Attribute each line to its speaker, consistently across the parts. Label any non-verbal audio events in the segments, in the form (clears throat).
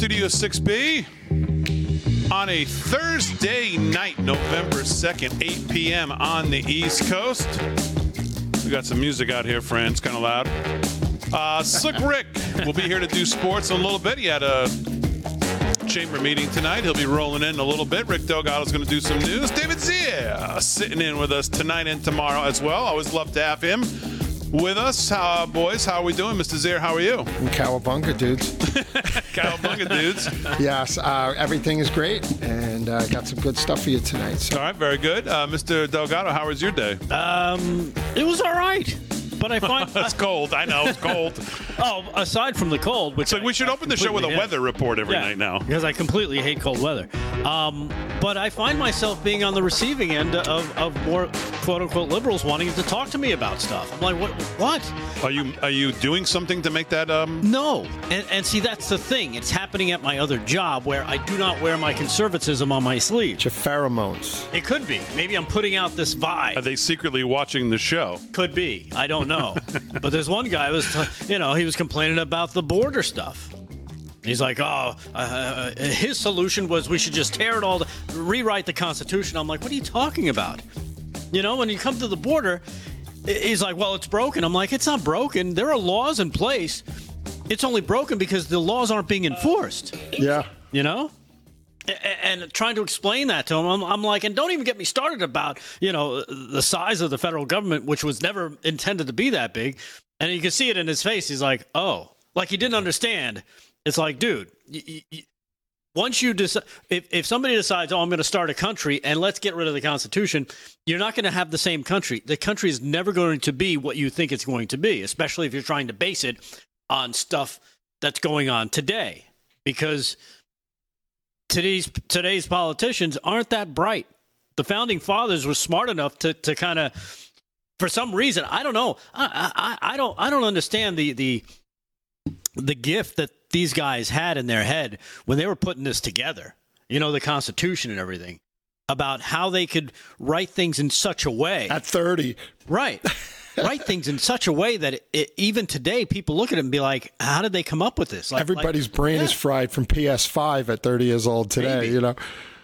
Speaker 1: Studio 6B on a Thursday night, November 2nd, 8 p.m. on the East Coast. We got some music out here, friends, kind of loud. Uh, Slick (laughs) Rick will be here to do sports in a little bit. He had a chamber meeting tonight. He'll be rolling in a little bit. Rick Delgado's going to do some news. David Zier sitting in with us tonight and tomorrow as well. Always love to have him with us. Uh, boys, how are we doing? Mr. Zier, how are you?
Speaker 2: Cowabunga, dudes. (laughs)
Speaker 1: Cowabunga, dudes.
Speaker 2: yes, uh, everything is great, and uh, got some good stuff for you tonight. So.
Speaker 1: All right, very good. Uh, Mr. Delgado, how was your day?
Speaker 3: Um, it was all right. But I find (laughs)
Speaker 1: it's cold. I know it's cold. (laughs)
Speaker 3: oh, aside from the cold, which
Speaker 1: so
Speaker 3: I,
Speaker 1: we should open the show with a
Speaker 3: completely
Speaker 1: weather report every
Speaker 3: Yeah,
Speaker 1: night now.
Speaker 3: because I completely hate cold weather. Um, but I find myself being on the receiving end of, of more quote unquote liberals wanting to talk to me about stuff. I'm like, what? What?
Speaker 1: Are you are you doing something to make that? Um,
Speaker 3: No. And, and see, that's the thing. It's happening at my other job where I do not wear my conservatism on my sleeve.
Speaker 2: It's your pheromones.
Speaker 3: It could be. Maybe I'm putting out this vibe.
Speaker 1: are they secretly watching the show?
Speaker 3: Could be. I don't know. but there's one guy was, t- you know, he was complaining about the border stuff. He's like, oh, uh, his solution was we should just tear it all, to, rewrite the Constitution. I'm like, what are you talking about? You know, when you come to the border, he's like, well, it's broken. I'm like, it's not broken. There are laws in place. It's only broken because the laws aren't being enforced.
Speaker 2: Yeah.
Speaker 3: You know? And trying to explain that to him, I'm, I'm like, and don't even get me started about, you know, the size of the federal government, which was never intended to be that big. And you can see it in his face. He's like, oh, like he didn't understand. It's like, dude, y- y- once you decide, if, if somebody decides, oh, I'm going to start a country and let's get rid of the Constitution, you're not going to have the same country. The country is never going to be what you think it's going to be, especially if you're trying to base it on stuff that's going on today. Because today's today's politicians aren't that bright. The founding fathers were smart enough to to kind of, for some reason, I don't know, I, I I don't I don't understand the the the gift that these guys had in their head when they were putting this together. You know, the Constitution and everything about how they could write things in such a way
Speaker 2: At 30.
Speaker 3: Right. Write things in such a way that it, even today people look at it and be like, "How did they come up with this?" Like,
Speaker 2: Everybody's
Speaker 3: like-
Speaker 2: brain is fried from PS5 at 30 years old today,
Speaker 3: Maybe.
Speaker 2: you know?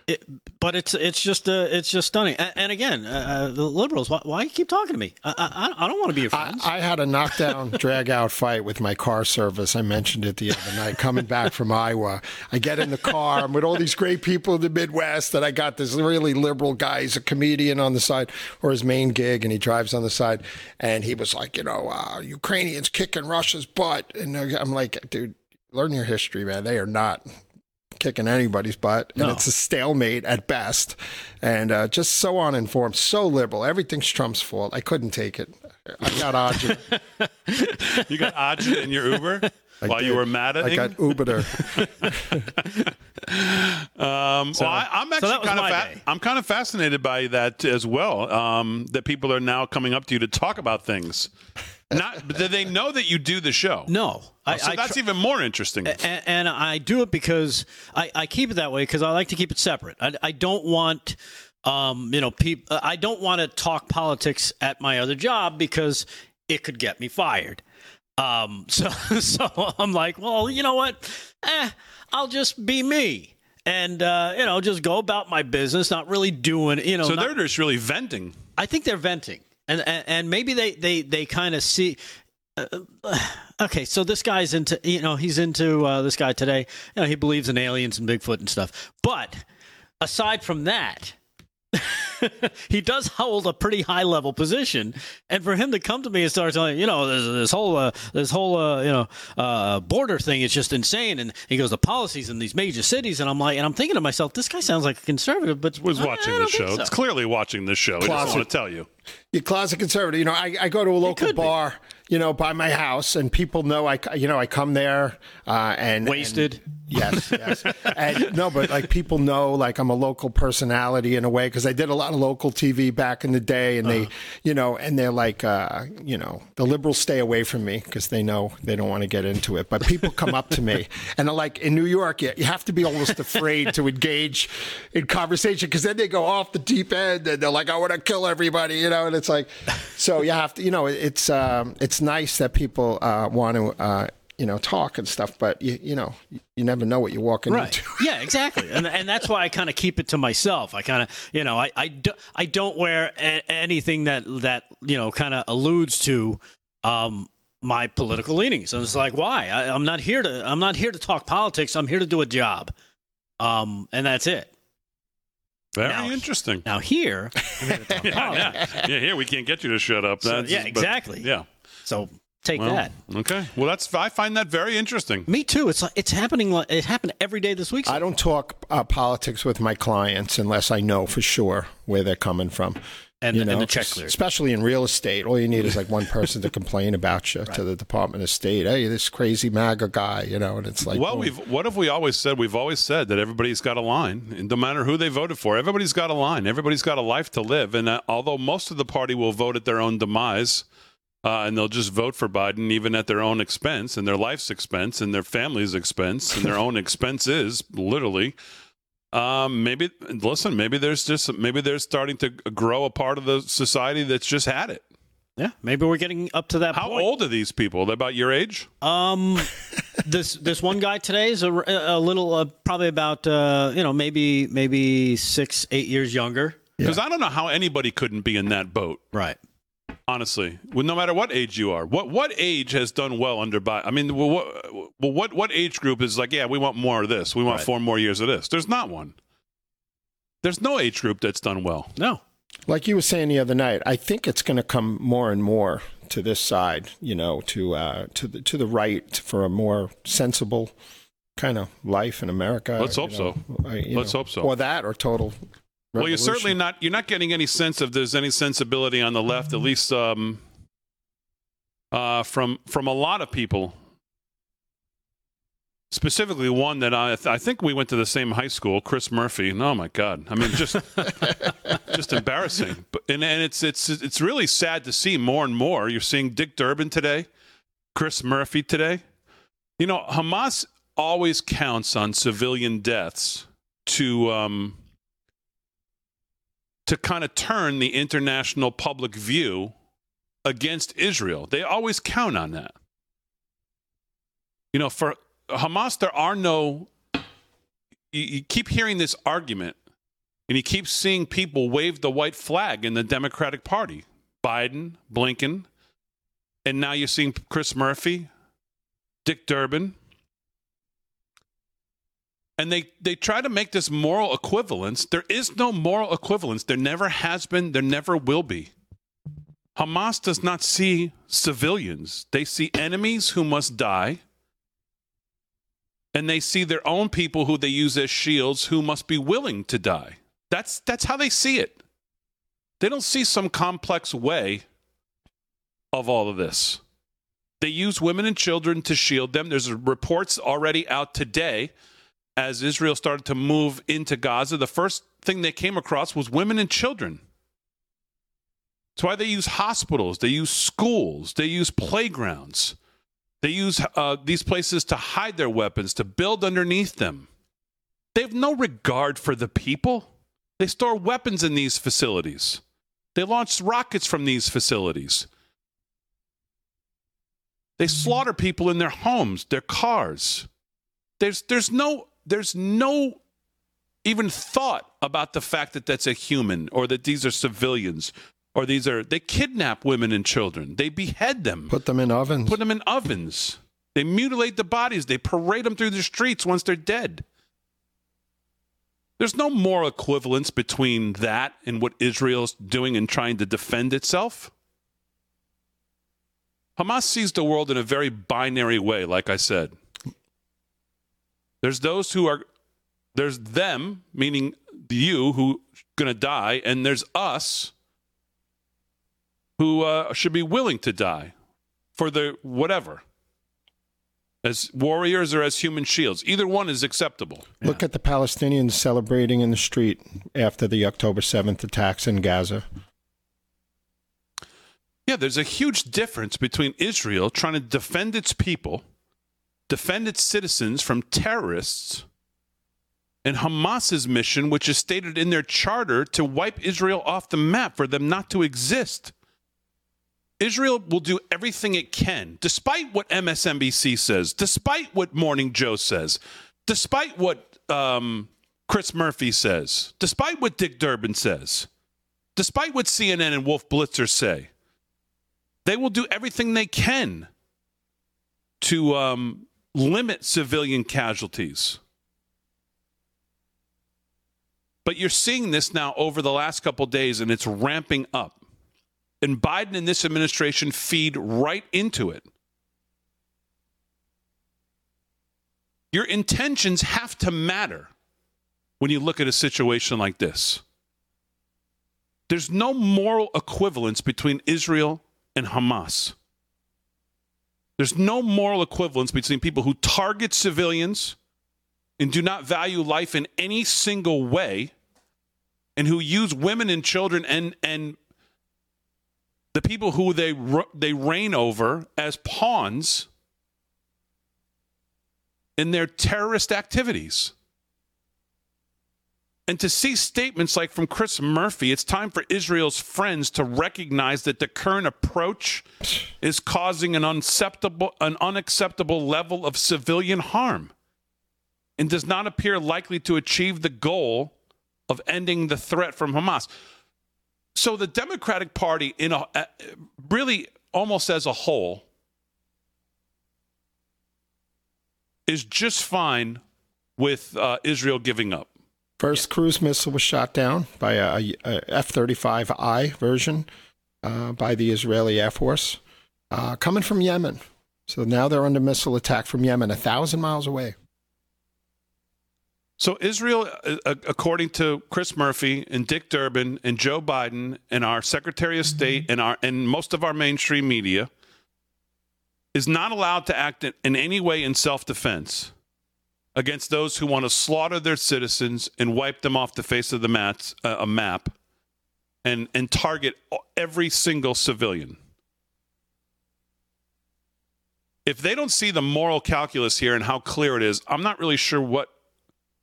Speaker 3: It, but it's it's just uh, it's just stunning. And, and again, uh, the liberals, why, why you keep talking to me? I I, I don't want to be your
Speaker 2: I,
Speaker 3: friends.
Speaker 2: I had a knockdown, (laughs) drag out fight with my car service. I mentioned it the other night. Coming back from Iowa, I get in the car. I'm with all these great people in the Midwest, and I got this really liberal guy. He's a comedian on the side, or his main gig, and he drives on the side. And he was like, you know, uh, Ukrainians kicking Russia's butt, and I'm like, dude, learn your history, man. They are not kicking anybody's butt, and
Speaker 3: No.
Speaker 2: it's a stalemate at best, and uh, just so uninformed, so liberal. Everything's Trump's fault. I couldn't take it. I got agita. (laughs)
Speaker 1: You got agita in your Uber (laughs) while you were mad at
Speaker 2: I got Uber. (laughs)
Speaker 1: Um, well, I, I'm actually
Speaker 3: that was
Speaker 1: kind of fa- I'm kind of fascinated by that as well. Um, that people are now coming up to you to talk about things. Not do they know that you do the show?
Speaker 3: no, I,
Speaker 1: so
Speaker 3: I
Speaker 1: that's
Speaker 3: tr-
Speaker 1: even more interesting.
Speaker 3: and, and I do it because I, I keep it that way because I like to keep it separate. I, I don't want, um, you know, peop- I don't want to talk politics at my other job because it could get me fired. Um, (laughs) so so I'm like, well, you know what? Eh, I'll just be me. And uh, you know, just go about my business, not really doing, you know.
Speaker 1: so
Speaker 3: not-
Speaker 1: they're just really venting.
Speaker 3: I think they're venting, and and, maybe they they they kind of see. Uh, okay, so this guy's into you know he's into uh, this guy today. You know he believes in aliens and Bigfoot and stuff. But aside from that, (laughs) he does hold a pretty high level position, and for him to come to me and start telling you know this, this whole uh, this whole uh, you know uh, border thing is just insane, and he goes the policies in these major cities, and I'm like, and I'm thinking to myself, this guy sounds like a conservative, but
Speaker 1: Was
Speaker 3: I-
Speaker 1: watching
Speaker 3: I
Speaker 1: the show.
Speaker 3: so.
Speaker 1: It's clearly watching this show. I just
Speaker 2: Closet.
Speaker 1: want to tell you.
Speaker 2: you closet conservative. You know, I, I go to a local
Speaker 3: could be.
Speaker 2: bar, you know, by my house, and people know I, you know, I come there uh, and
Speaker 3: Wasted.
Speaker 2: and- yes, yes. and no, but like people know, like I'm a local personality in a way because I did a lot of local TV back in the day, and they, you know, and they're like, uh, you know, the liberals stay away from me because they know they don't want to get into it. But people come up to me, (laughs) and they're like, in New York, you, you have to be almost afraid to engage in conversation because then they go off the deep end and they're like, I want to kill everybody, you know, and it's like, so you have to, you know, it's um, it's nice that people uh, want to. Uh, you know, talk and stuff, but you, you know, you never know what you're walking
Speaker 3: right.
Speaker 2: into. (laughs)
Speaker 3: yeah, exactly. And and that's why I kind of keep it to myself. I kind of, you know, I I, do, I don't wear a- anything that that you know kind of alludes to um my political leanings. And it's like, why? I, I'm not here to I'm not here to talk politics. I'm here to do a job. Um, and that's it.
Speaker 1: Very
Speaker 3: Now-
Speaker 1: interesting.
Speaker 3: Now here, I'm here to talk
Speaker 1: Yeah, yeah, yeah. Here we can't get you to shut up.
Speaker 3: So,
Speaker 1: That's-
Speaker 3: yeah,
Speaker 1: but-
Speaker 3: exactly.
Speaker 1: yeah.
Speaker 3: So take
Speaker 1: Well,
Speaker 3: that.
Speaker 1: Okay. Well, that's I find that very interesting.
Speaker 3: Me too. It's like it's happening. Like, it happened every day this week. so
Speaker 2: I don't talk uh, politics with my clients unless I know for sure where they're coming from.
Speaker 3: and,
Speaker 2: you
Speaker 3: and the check cleared.
Speaker 2: especially in real estate, all you need is like one person to (laughs) complain about you to the Department of State. Hey, this crazy MAGA guy, you know, and it's like,
Speaker 1: well,
Speaker 2: boom.
Speaker 1: we've what have we always said? We've always said that everybody's got a line, and no matter who they voted for. Everybody's got a line. Everybody's got a life to live, and uh, although most of the party will vote at their own demise, uh, and they'll just vote for Biden even at their own expense and their life's expense and their family's expense and their (laughs) own expenses, literally. Um, maybe listen. Maybe there's just maybe they're starting to grow a part of the society that's just had it.
Speaker 3: yeah, maybe we're getting up to that
Speaker 1: How
Speaker 3: point.
Speaker 1: old are these people? They're about your age.
Speaker 3: Um, (laughs) this this one guy today is a, a little uh, probably about uh, you know maybe maybe six eight years younger.
Speaker 1: Because I don't know how anybody couldn't be in that boat.
Speaker 3: Right.
Speaker 1: Honestly well, no matter what age you are what what age has done well under Biden? i mean well, what well, what what age group is like yeah we want more of this we want
Speaker 3: Right.
Speaker 1: four more years of this there's not one there's no age group that's done well
Speaker 3: No.
Speaker 2: like you were saying the other night, I think it's going to come more and more to this side, you know, to uh, to the to the right for a more sensible kind of life in America.
Speaker 1: Let's hope
Speaker 2: know.
Speaker 1: so.
Speaker 2: I-
Speaker 1: Let's
Speaker 2: know,
Speaker 1: hope so.
Speaker 2: Or that, or total.
Speaker 1: Well you're certainly not you're not getting any sense of there's any sensibility on the left at least um uh from from a lot of people specifically one that I I think we went to the same high school, Chris Murphy. And, oh my God! I mean, just (laughs) just embarrassing. But and, and it's it's it's really sad to see more and more. You're seeing Dick Durbin today, Chris Murphy today. You know, Hamas always counts on civilian deaths to um to kind of turn the international public view against Israel. They always count on that. You know, for Hamas, there are no. You, you keep hearing this argument, and you keep seeing people wave the white flag in the Democratic Party. Biden, Blinken, and now you're seeing Chris Murphy, Dick Durbin. And they, they try to make this moral equivalence. There is no moral equivalence. There never has been. There never will be. Hamas does not see civilians, they see enemies who must die and they see their own people who they use as shields who must be willing to die. That's that's how they see it. They don't see some complex way of all of this. They use women and children to shield them. There's reports already out today as Israel started to move into Gaza. The first thing they came across was women and children. That's why they use hospitals, they use schools, they use playgrounds. They use uh, these places to hide their weapons, to build underneath them. They have no regard for the people. They store weapons in these facilities. They launch rockets from these facilities. They slaughter people in their homes, their cars. There's, there's no, there's no even thought about the fact that that's a human or that these are civilians or these are, they kidnap women and children. They behead them
Speaker 2: Put them in ovens.
Speaker 1: put them in ovens. They mutilate the bodies. They parade them through the streets once they're dead. There's no moral equivalence between that and what Israel's doing and trying to defend itself. Hamas sees the world in a very binary way, like I said. There's those who are, there's them, meaning you, who going to die, and there's us who uh, should be willing to die for the whatever as warriors or as human shields. Either one is acceptable.
Speaker 2: Look at the Palestinians celebrating in the street after the October 7th attacks in Gaza.
Speaker 1: yeah there's a huge difference between israel trying to defend its people defend its citizens from terrorists and hamas's mission which is stated in their charter to wipe israel off the map for them not to exist Israel will do everything it can, despite what MSNBC says, despite what Morning Joe says, despite what um, Chris Murphy says, despite what Dick Durbin says, despite what CNN and Wolf Blitzer say. They will do everything they can to um, limit civilian casualties. But you're seeing this now over the last couple days, and it's ramping up. And Biden and this administration feed right into it. Your intentions have to matter when you look at a situation like this. There's no moral equivalence between Israel and Hamas. There's no moral equivalence between people who target civilians and do not value life in any single way and who use women and children and and the people who they they reign over as pawns in their terrorist activities. And to see statements like from Chris Murphy, it's time for Israel's friends to recognize that the current approach is causing an unacceptable, an unacceptable level of civilian harm and does not appear likely to achieve the goal of ending the threat from Hamas. So the Democratic Party, in a, really almost as a whole, is just fine with uh, Israel giving up.
Speaker 2: First cruise missile was shot down by a, a F-35I version uh, by the Israeli Air Force, uh, coming from Yemen. So now they're under missile attack from Yemen, a thousand miles away.
Speaker 1: So Israel, uh, uh, according to Chris Murphy and Dick Durbin and Joe Biden and our Secretary of State and our and most of our mainstream media, is not allowed to act in any way in self-defense against those who want to slaughter their citizens and wipe them off the face of the mats, uh, a map and, and target every single civilian. If they don't see the moral calculus here and how clear it is, I'm not really sure what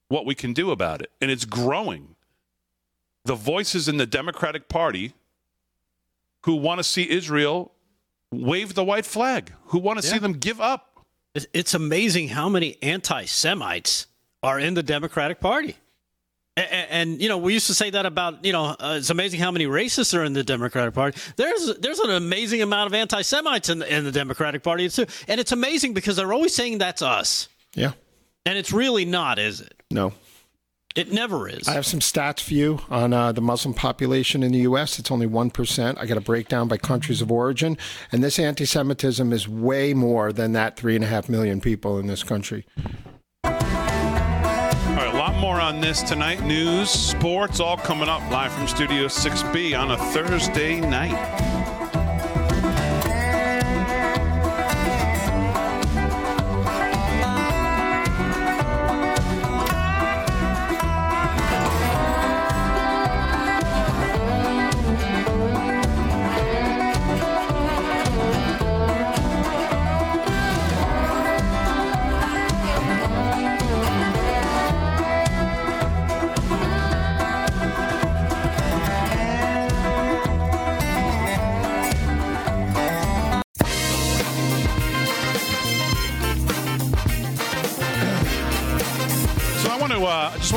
Speaker 1: what we can do about it. And it's growing. The voices in the Democratic Party who want to see Israel wave the white flag, who want to yeah. see them give up
Speaker 3: it's amazing how many anti Semites are in the Democratic Party. And, and, you know, we used to say that about, you know, uh, it's amazing how many racists are in the Democratic Party. There's there's an amazing amount of anti Semites in, in the Democratic Party, too. And it's amazing because they're always saying that's us.
Speaker 2: Yeah.
Speaker 3: And it's really not, is it?
Speaker 2: No.
Speaker 3: It never is.
Speaker 2: I have some stats for you on uh, the Muslim population in the U.S. It's only 1%. I got a breakdown by countries of origin. And this anti Semitism is way more than that 3.5 million people in this country.
Speaker 1: All right, a lot more on this tonight. News, sports, all coming up live from Studio 6B on a Thursday night.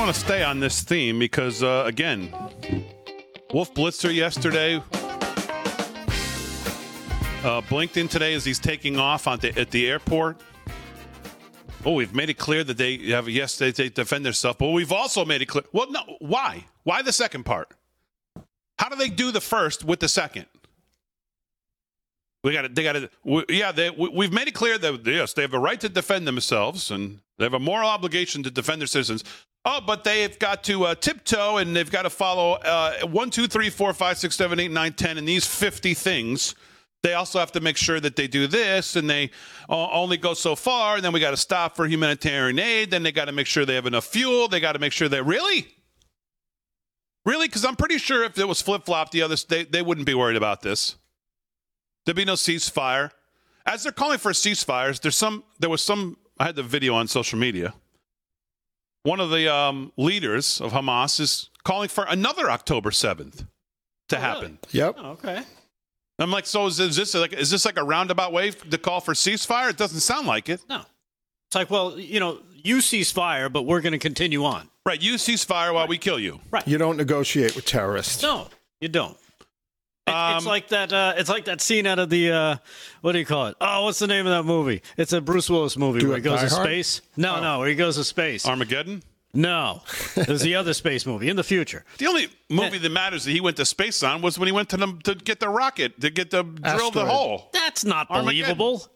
Speaker 1: Want to stay on this theme because, uh, again, Wolf Blitzer yesterday uh, Blinken today as he's taking off the, at the airport. Oh, we've made it clear that they have yes, they, they defend themselves, but we've also made it clear. Well, no, why? Why the second part? How do they do the first with the second? We got to. They got to. Yeah, they, we, have made it clear that yes, they have a right to defend themselves and they have a moral obligation to defend their citizens. Oh, but they've got to uh, tiptoe and they've got to follow uh, 1, 2, 3, 4, 5, 6, 7, 8, 9, 10, and these 50 things. They also have to make sure that they do this and they only go so far. And then we got to stop for humanitarian aid. Then they got to make sure they have enough fuel. They got to make sure they really, really, because I'm pretty sure if it was flip flop the others, they, they wouldn't be worried about this. There'd be no ceasefire. As they're calling for ceasefires, there's some, there was some, I had the video on social media one of the um, leaders of Hamas is calling for another October 7th to
Speaker 3: oh,
Speaker 1: happen.
Speaker 2: Really? Yep.
Speaker 3: Oh, okay.
Speaker 1: I'm like, so is, is this like is this like a roundabout way to call for ceasefire? It doesn't sound like it.
Speaker 3: No. It's like, well, you know, you cease fire, but we're going to continue on.
Speaker 1: Right, you cease fire while we kill you. Right.
Speaker 2: You don't negotiate with terrorists.
Speaker 3: No, you don't. It-
Speaker 1: Um,
Speaker 3: it's like that. Uh, it's like that scene out of the uh, what do you call it? Oh, what's the name of that movie? It's a Bruce Willis movie
Speaker 2: Do
Speaker 3: where he goes to
Speaker 2: Hard?
Speaker 3: space. No, no, where he goes to space.
Speaker 1: Armageddon.
Speaker 3: no, there's the other space movie in the future.
Speaker 1: The only movie that matters that he went to space on was when he went to the, to get the rocket to get the drill the hole.
Speaker 3: That's not
Speaker 1: Armageddon.
Speaker 3: believable.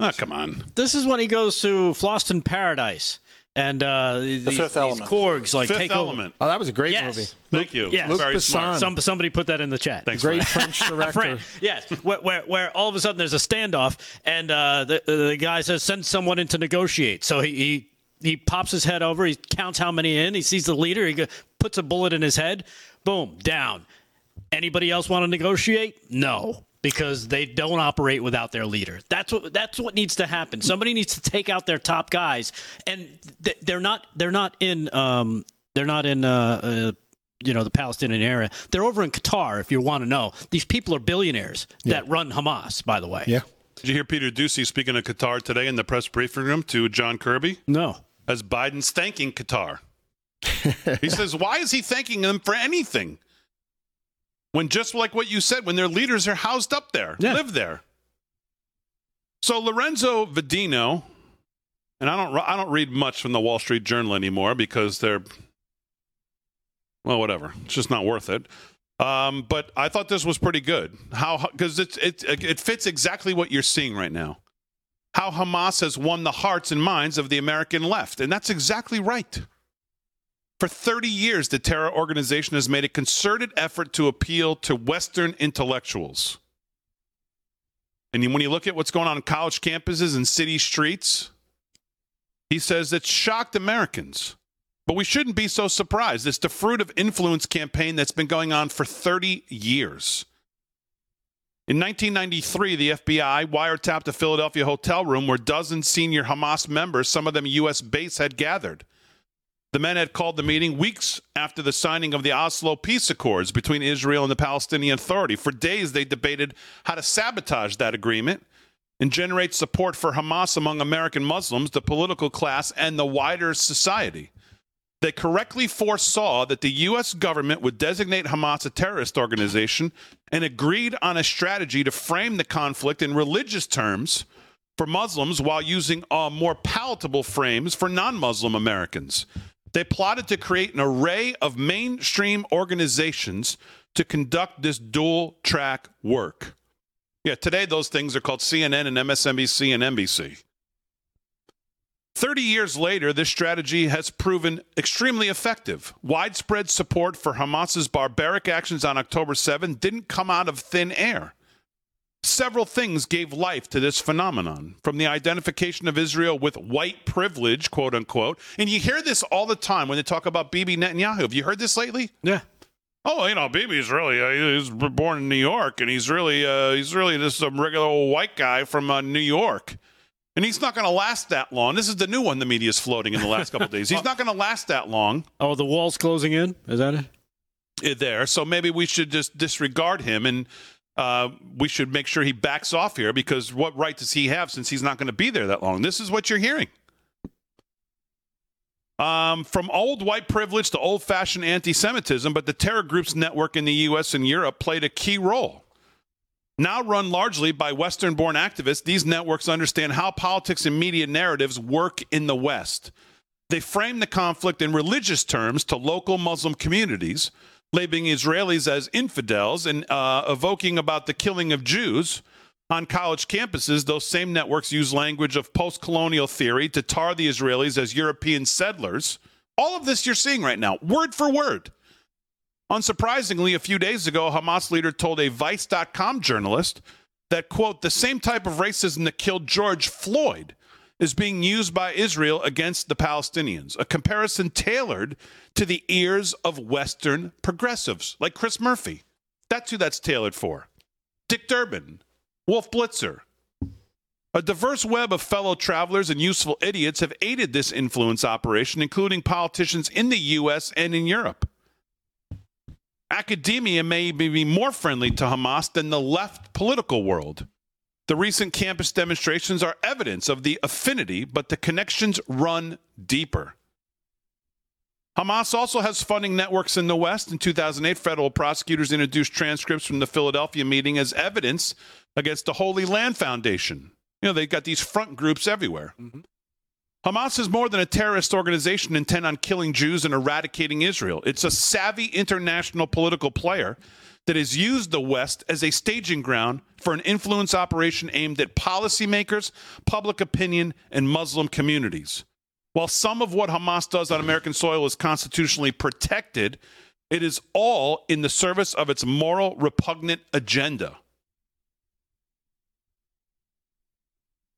Speaker 1: Oh, come on.
Speaker 3: This is when he goes to Floston Paradise, and uh, the,
Speaker 4: Fifth
Speaker 3: these
Speaker 4: Element.
Speaker 3: Korgs like
Speaker 1: Fifth
Speaker 3: take
Speaker 1: Element.
Speaker 2: Oh, that was a great
Speaker 3: Yes.
Speaker 2: movie.
Speaker 1: Thank you.
Speaker 3: Yes.
Speaker 1: Very
Speaker 2: Luc
Speaker 1: smart.
Speaker 2: Besson.
Speaker 3: Some somebody put that in the chat.
Speaker 1: Thanks,
Speaker 2: Great (laughs) French director.
Speaker 3: Frank, yes, where, where, where all of a sudden there's a standoff, and uh, the the guy says send someone in to negotiate. So he, he he pops his head over, he counts how many in, he sees the leader, he puts a bullet in his head, boom, down. Anybody else want to negotiate? No, because they don't operate without their leader. That's what that's what needs to happen. Somebody needs to take out their top guys, and th- they're not they're not in um they're not in uh. uh you know the Palestinian area. They're over in Qatar. If you want to know, these people are billionaires that run Hamas. By the way,
Speaker 2: Yeah.
Speaker 1: Did you hear Peter Doocy speaking of Qatar today in the press briefing room to John Kirby
Speaker 3: no,
Speaker 1: as Biden's thanking Qatar? he says, why is he thanking them for anything? When just like what you said, when their leaders are housed up there,
Speaker 3: Yeah.
Speaker 1: live there. So Lorenzo Vidino, and I don't I don't read much from the Wall Street Journal anymore because they're well, whatever. It's just not worth it. Um, but I thought this was pretty good. How because it, it it fits exactly what you're seeing right now. How Hamas has won the hearts and minds of the American left, and that's exactly right. For 30 years, the terror organization has made a concerted effort to appeal to Western intellectuals. And when you look at what's going on on college campuses and city streets, he says it's shocked Americans. But we shouldn't be so surprised. It's the fruit of influence campaign that's been going on for 30 years. In 1993, the FBI wiretapped a Philadelphia hotel room where dozens senior Hamas members, some of them U.S. based, had gathered. The men had called the meeting weeks after the signing of the Oslo peace accords between Israel and the Palestinian Authority. For days, they debated how to sabotage that agreement and generate support for Hamas among American Muslims, the political class, and the wider society. They correctly foresaw that the U.S. government would designate Hamas a terrorist organization and agreed on a strategy to frame the conflict in religious terms for Muslims while using uh, more palatable frames for non Muslim Americans. They plotted to create an array of mainstream organizations to conduct this dual track work. Yeah, today those things are called CNN and MSNBC and NBC. 30 years later, this strategy has proven extremely effective. Widespread support for Hamas's barbaric actions on October 7 didn't come out of thin air. Several things gave life to this phenomenon, from the identification of Israel with white privilege, quote unquote. And you hear this all the time when they talk about Bibi Netanyahu. Have you heard this lately?
Speaker 3: yeah,
Speaker 1: Oh, you know, Bibi's really uh, he's born in New York, and he's really uh, he's really just a regular old white guy from uh, New York, and he's not going to last that long. This is the new one the media's floating in the last couple of (laughs) days. He's not going to last that long
Speaker 3: Oh, the wall's closing in. Is that it?
Speaker 1: there, so maybe we should just disregard him and. Uh, we should make sure he backs off here because what right does he have since he's not going to be there that long? This is what you're hearing. Um, from old white privilege to old fashioned anti Semitism, but the terror groups network in the U.S. and Europe played a key role. Now run largely by Western born activists, these networks understand how politics and media narratives work in the West. They frame the conflict in religious terms to local Muslim communities, labeling Israelis as infidels and uh, evoking about the killing of Jews. On college campuses, those same networks use language of post colonial theory to tar the Israelis as European settlers. All of this you're seeing right now, word for word. Unsurprisingly, a few days ago, a Hamas leader told a Vice.com journalist that, quote, the same type of racism that killed George Floyd is being used by Israel against the Palestinians, a comparison tailored to the ears of Western progressives like Chris Murphy. That's who that's tailored for. Dick Durbin, Wolf Blitzer. A diverse web of fellow travelers and useful idiots have aided this influence operation, including politicians in the U.S. and in Europe. academia may be more friendly to Hamas than the left political world. The recent campus demonstrations are evidence of the affinity, but the connections run deeper. Hamas also has funding networks in the West. In 2008, federal prosecutors introduced transcripts from the Philadelphia meeting as evidence against the Holy Land Foundation. You know, they've got these front groups everywhere. Mm-hmm. Hamas is more than a terrorist organization intent on killing Jews and eradicating Israel. It's a savvy international political player that has used the West as a staging ground for an influence operation aimed at policymakers, public opinion, and Muslim communities. While some of what Hamas does on American soil is constitutionally protected, it is all in the service of its moral repugnant agenda.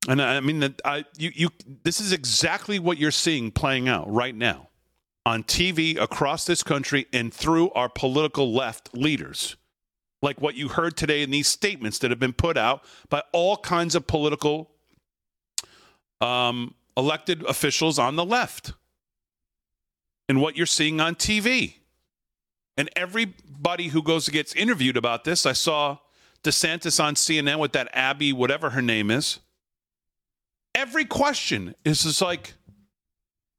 Speaker 1: And I mean that I you you this is exactly what you're seeing playing out right now on TV across this country and through our political left leaders. Like what you heard today in these statements that have been put out by all kinds of political um, elected officials on the left. And what you're seeing on TV. And everybody who goes and gets interviewed about this, I saw DeSantis on CNN with that Abby, whatever her name is every question is just like,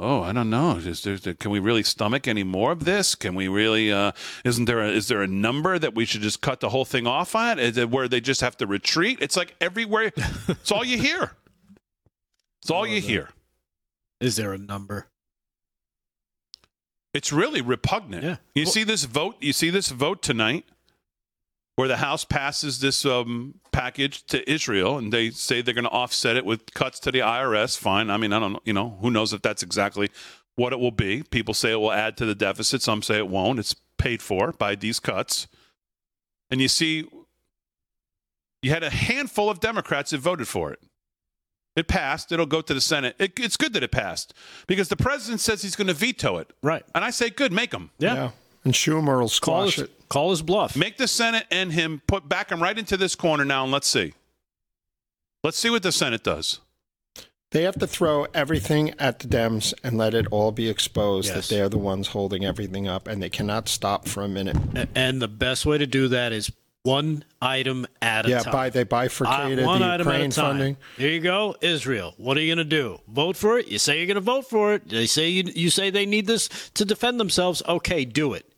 Speaker 1: oh, I don't know. Is there, can we really stomach any more of this? Can we really? Uh, isn't there? A, is there a number that we should just cut the whole thing off at? Is it where they just have to retreat? It's like everywhere. it's all you hear. It's all you hear.
Speaker 3: Is there a number?
Speaker 1: It's really repugnant.
Speaker 3: Yeah.
Speaker 1: You well, see this vote. You see this vote tonight where the House passes this um, package to Israel and they say they're going to offset it with cuts to the IRS. Fine. I mean, I don't know. You know, who knows if that's exactly what it will be. People say it will add to the deficit. Some say it won't. It's paid for by these cuts. And you see, you had a handful of Democrats that voted for it. It passed. It'll go to the Senate. It, it's good that it passed because the president says he's going to veto it.
Speaker 3: Right.
Speaker 1: And I say, good, make him.
Speaker 3: Yeah. yeah.
Speaker 2: And Schumer will squash
Speaker 3: call
Speaker 2: it.
Speaker 3: Call his bluff.
Speaker 1: Make the Senate and him put back him right into this corner now, and let's see. Let's see what the Senate does.
Speaker 2: They have to throw everything at the Dems and let it all be exposed yes. that they're the ones holding everything up, and they cannot stop for a minute.
Speaker 3: And the best way to do that is one item at a
Speaker 2: yeah,
Speaker 3: time.
Speaker 2: Yeah, by they bifurcated uh, one the item Ukraine at a time. funding.
Speaker 3: Here you go, Israel. What are you going to do? Vote for it? You say you're going to vote for it. They say you, you say they need this to defend themselves. Okay, do it.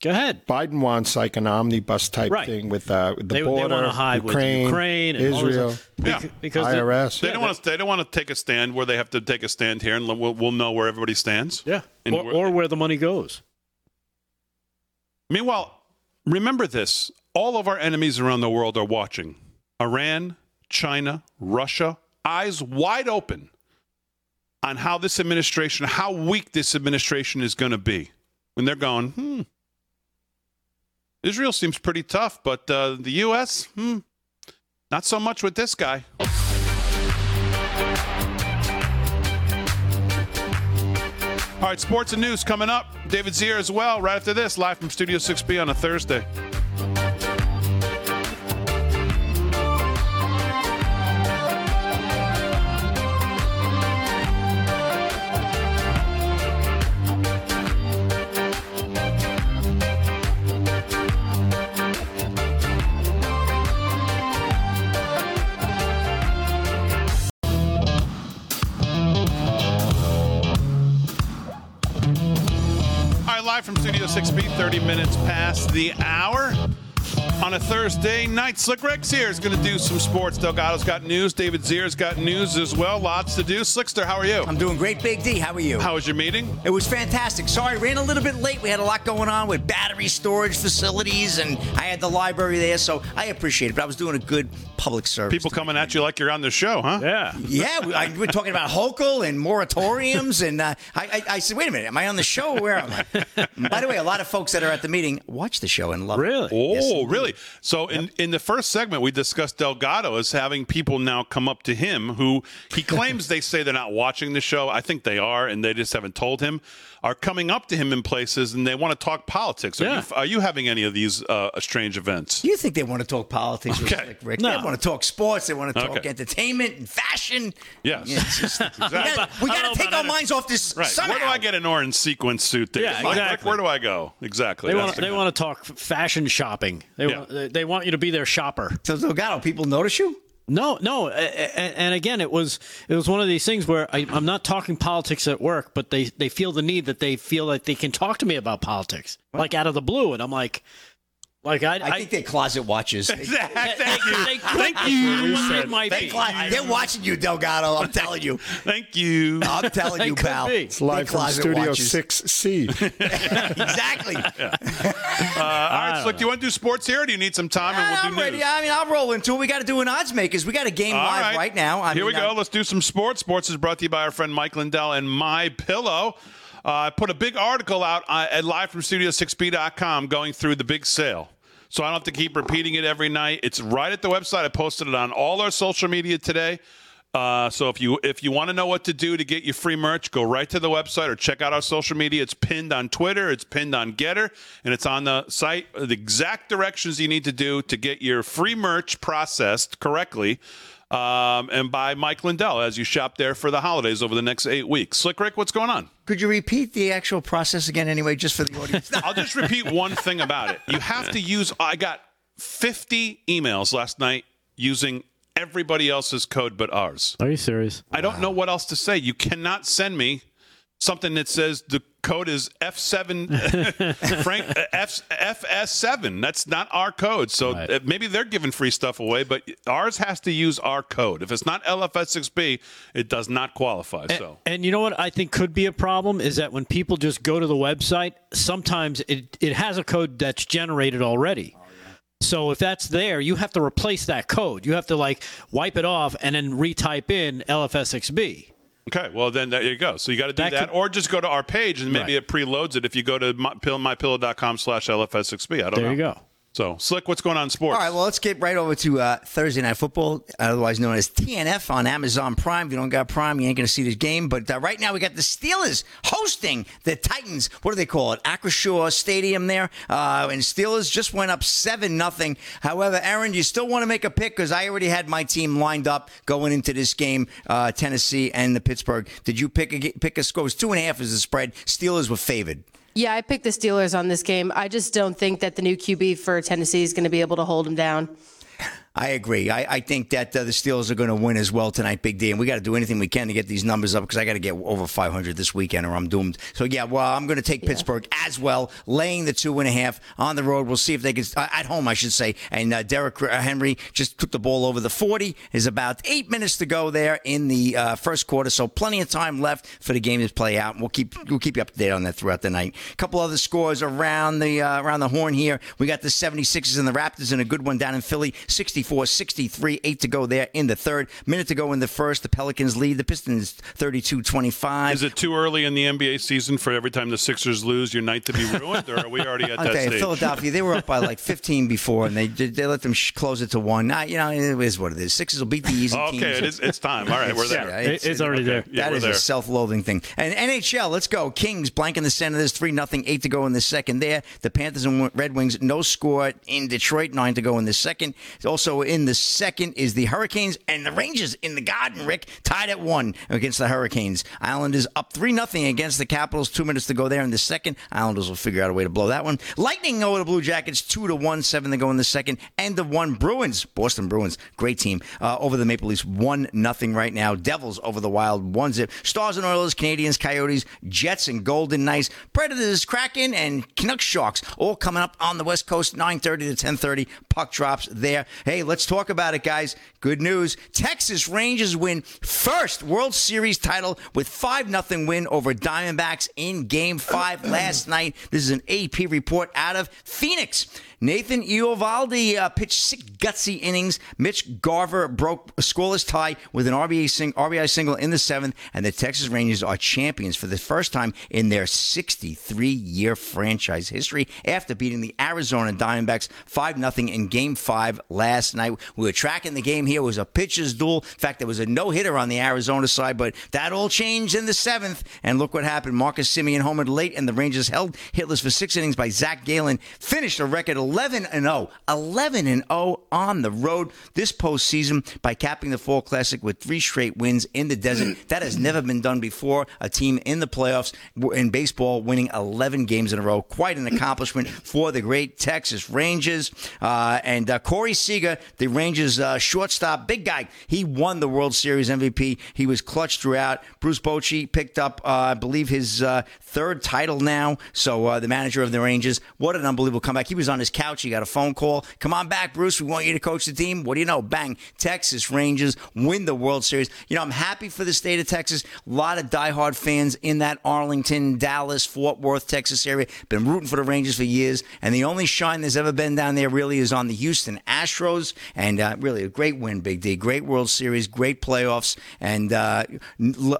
Speaker 3: Go ahead.
Speaker 2: Biden wants like an omnibus type
Speaker 3: right.
Speaker 2: thing with, uh, with the
Speaker 3: they,
Speaker 2: border,
Speaker 3: they want to hide
Speaker 2: Ukraine,
Speaker 3: with Ukraine,
Speaker 2: and Israel,
Speaker 1: yeah.
Speaker 3: because
Speaker 2: IRS.
Speaker 1: They, they don't want to. They don't want to take a stand where they have to take a stand here, and we'll, we'll know where everybody stands.
Speaker 3: Yeah, or, or where the money goes.
Speaker 1: Meanwhile, remember this: all of our enemies around the world are watching. Iran, China, Russia, eyes wide open on how this administration, how weak this administration is going to be. When they're going, hmm Israel seems pretty tough, but uh, the U.S., hmm, not so much with this guy. All right, sports and news coming up. David Zier as well, right after this, live from Studio 6B on a Thursday. Live from Studio 6B, 30 minutes past the hour on a Thursday night. Slick Rick's here is going to do some sports. Delgado's got news. David Zier's got news as well. Lots to do. Slickster, how are you?
Speaker 4: I'm doing great, Big D. How are you?
Speaker 1: How was your meeting?
Speaker 4: It was fantastic. Sorry, ran a little bit late. We had a lot going on with battery storage facilities, and I had the library there, so I appreciate it. But I was doing a good public service.
Speaker 1: People coming at you like you're on the show, huh?
Speaker 3: Yeah.
Speaker 4: Yeah, we, I, we're talking about Hochul and moratoriums, and uh, I, I, I, said, wait a minute, am I on the show? Where am I? (laughs) By the way, a lot of folks that are at the meeting watch the show and love
Speaker 3: really?
Speaker 4: it.
Speaker 1: Oh, yes, really? Really. So in in the first segment, we discussed Delgado as having people now come up to him who he claims (laughs) they say they're not watching the show. I think they are, and they just haven't told him. Are coming up to him in places and they want to talk politics. Are,
Speaker 3: Yeah.
Speaker 1: you, are you having any of these uh, strange events?
Speaker 4: You think they want to talk politics
Speaker 1: Okay.
Speaker 4: Slick Rick?
Speaker 3: No.
Speaker 4: They want to talk sports. They want to talk
Speaker 1: Okay.
Speaker 4: entertainment and fashion.
Speaker 1: Yes.
Speaker 4: Yeah, just- we
Speaker 1: Exactly.
Speaker 4: gotta, we gotta take our minds off this.
Speaker 1: Right.
Speaker 4: Somehow.
Speaker 1: Where do I get an orange sequin suit? There?
Speaker 3: Yeah,
Speaker 1: Mike, Rick,
Speaker 3: exactly.
Speaker 1: Where do I go? Exactly.
Speaker 3: They
Speaker 1: That's
Speaker 3: want
Speaker 1: the
Speaker 3: they want to talk fashion shopping. They
Speaker 1: Yeah.
Speaker 3: want they- they want you to be their shopper.
Speaker 4: So Delgado, people notice you.
Speaker 3: No, no, and again, it was it was one of these things where I, I'm not talking politics at work, but they they feel the need that they feel like they can talk to me about politics, like out of the blue, and I'm like, like I,
Speaker 4: I think they're closet watchers. (laughs)
Speaker 1: Thank you.
Speaker 3: they could be. It might
Speaker 4: They
Speaker 3: be.
Speaker 4: cla- they're watching you, Delgado. I'm (laughs) telling you.
Speaker 1: Thank you.
Speaker 4: I'm telling you, (laughs)
Speaker 3: could
Speaker 4: pal.
Speaker 3: be.
Speaker 2: It's live
Speaker 4: They're
Speaker 2: from Studio 6C.
Speaker 4: exactly.
Speaker 1: Uh, all right, Slick, do you want to do sports here, or do you need some time and we'll
Speaker 4: I'm
Speaker 1: do
Speaker 4: ready.
Speaker 1: news?
Speaker 4: I mean, I'll roll into it. We got to do an odds makers. We got a game
Speaker 1: All
Speaker 4: live right, now. I
Speaker 1: Here
Speaker 4: mean,
Speaker 1: we go.
Speaker 4: uh,
Speaker 1: Let's do some sports. Sports is brought to you by our friend Mike Lindell and My Pillow. Uh, I put a big article out uh, at live from studio6b.com going through the big sale. So I don't have to keep repeating it every night. It's right at the website. I posted it on all our social media today. Uh, so if you if you want to know what to do to get your free merch, go right to the website or check out our social media. It's pinned on Twitter, it's pinned on Gettr, and it's on the site. The exact directions you need to do to get your free merch processed correctly. Um, and by Mike Lindell as you shop there for the holidays over the next eight weeks. Slick Rick, what's going on?
Speaker 4: could you repeat the actual process again, anyway, just for the audience? (laughs)
Speaker 1: I'll just repeat one thing about it. You have to use. I got 50 emails last night using everybody else's code but ours.
Speaker 3: Are you serious?
Speaker 1: I don't know what else to say. You cannot send me something that says the code is F7 (laughs) Frank uh, F FS7. That's not our code. So
Speaker 3: Right.
Speaker 1: uh, maybe they're giving free stuff away, but ours has to use our code. If it's not LFS6B, it does not qualify. So
Speaker 3: And you know what I think could be a problem is that when people just go to the website, sometimes it, it has a code that's generated already. So if that's there, you have to replace that code. You have to like wipe it off and then retype in LFS6B.
Speaker 1: Okay, well then there you go. So you got to do that,
Speaker 3: That could-
Speaker 1: or just go to our page and maybe
Speaker 3: Right.
Speaker 1: it preloads it if you go to my, mypillow.com slash LFS6B. I don't know.
Speaker 3: There you go.
Speaker 1: So Slick, what's going on sports?
Speaker 4: All right, well, let's get right over to uh, Thursday Night Football, otherwise known as TNF on Amazon Prime. If you don't got Prime, you ain't going to see this game. But uh, right now, we got the Steelers hosting the Titans. What do they call it? Acrisure Stadium there. Uh, and Steelers just went up 7 nothing. However, Aaron, you still want to make a pick because I already had my team lined up going into this game, uh, Tennessee and the Pittsburgh. Did you pick a, pick a score? It was two and a half as the spread. Steelers were favored.
Speaker 5: Yeah, I picked the Steelers on this game. I just don't think that the new QB for Tennessee is going to be able to hold them down.
Speaker 4: I agree. I, I think that uh, the Steelers are going to win as well tonight, Big D. And we got to do anything we can to get these numbers up because I got to get over 500 this weekend or I'm doomed. So, yeah, well, I'm going to take Pittsburgh as well, laying the two and a half on the road. We'll see if they can, uh, at home, I should say. And uh, Derrick uh, Henry just took the ball over the 40. There's about eight minutes to go there in the uh, first quarter. So, plenty of time left for the game to play out. And we'll keep, we'll keep you up to date on that throughout the night. A couple other scores around the, uh, around the horn here. We got the 76ers and the Raptors and a good one down in Philly, 64 63. Eight to go there in the third. Minute to go in the first. The Pelicans lead. The Pistons 32 25.
Speaker 1: Is it too early in the NBA season for every time the Sixers lose your night to be ruined, or are we already at
Speaker 4: I'll (laughs)
Speaker 1: that
Speaker 4: tell you,
Speaker 1: stage?
Speaker 4: Philadelphia, they were up by (laughs) like 15 before, and they they let them sh- close it to one. Nah, you know, it is what it is. Sixers will beat the easy teams.
Speaker 1: Okay, it is, it's time. All right, we're there.
Speaker 4: Yeah,
Speaker 3: It- it's already there.
Speaker 1: Yeah,
Speaker 4: that
Speaker 1: we're
Speaker 4: is
Speaker 1: there.
Speaker 4: a self-loathing thing. And NHL, let's go. Kings blanking the center. Senators, three nothing, eight to go in the second. There, the Panthers and Red Wings, no score in Detroit, nine to go in the second. Also in the second is the Hurricanes and the Rangers in the Garden. Rick tied at one against the Hurricanes. Islanders up three nothing against the Capitals. Two minutes to go there in the second. Islanders will figure out a way to blow that one. Lightning over the Blue Jackets, two to one, seven to go in the second. End of one. Bruins, Boston Bruins, great team uh, over the Maple Leafs, one nothing right now. Devils over the Wild, one zip. Stars and Oilers, Canadiens, Coyotes, Jets and Golden Knights, Predators, Kraken, and Canucks Sharks all coming up on the West Coast, 9:30 to 10:30. Puck drops there. Hey, let's talk about it, guys. Good news: Texas Rangers win first World Series title with five nothing win over Diamondbacks in Game Five last night. This is an AP report out of Phoenix. Nathan Eovaldi uh, pitched six gutsy innings. Mitch Garver broke a scoreless tie with an RBI, sing- RBI single in the seventh, and the Texas Rangers are champions for the first time in their 63 year franchise history after beating the Arizona Diamondbacks 5 0 in game five last night. We were tracking the game here. It was a pitcher's duel. In fact, there was a no hitter on the Arizona side, but that all changed in the seventh. And look what happened. Marcus Semien homered late, and the Rangers held hitless for six innings by Zac Gallen, finished a record 11 and 0. 11 and 0 on the road this postseason by capping the Fall Classic with three straight wins in the desert. (clears throat) That has never been done before. A team in the playoffs in baseball winning 11 games in a row. Quite an accomplishment (clears throat) for the great Texas Rangers. Uh, and uh, Corey Seager, the Rangers uh, shortstop, big guy, he won the World Series MVP. He was clutch throughout. Bruce Bochy picked up, uh, I believe, his uh, third title now. So uh, the manager of the Rangers, what an unbelievable comeback. He was on his couch. He got a phone call. Come on back, Bruce. We want you to coach the team. What do you know? Bang. Texas Rangers win the World Series. You know, I'm happy for the state of Texas. A lot of diehard fans in that Arlington, Dallas, Fort Worth, Texas area. Been rooting for the Rangers for years. And the only shine there's ever been down there really is on the Houston Astros. And uh, really a great win, Big D. Great World Series, great playoffs. And uh,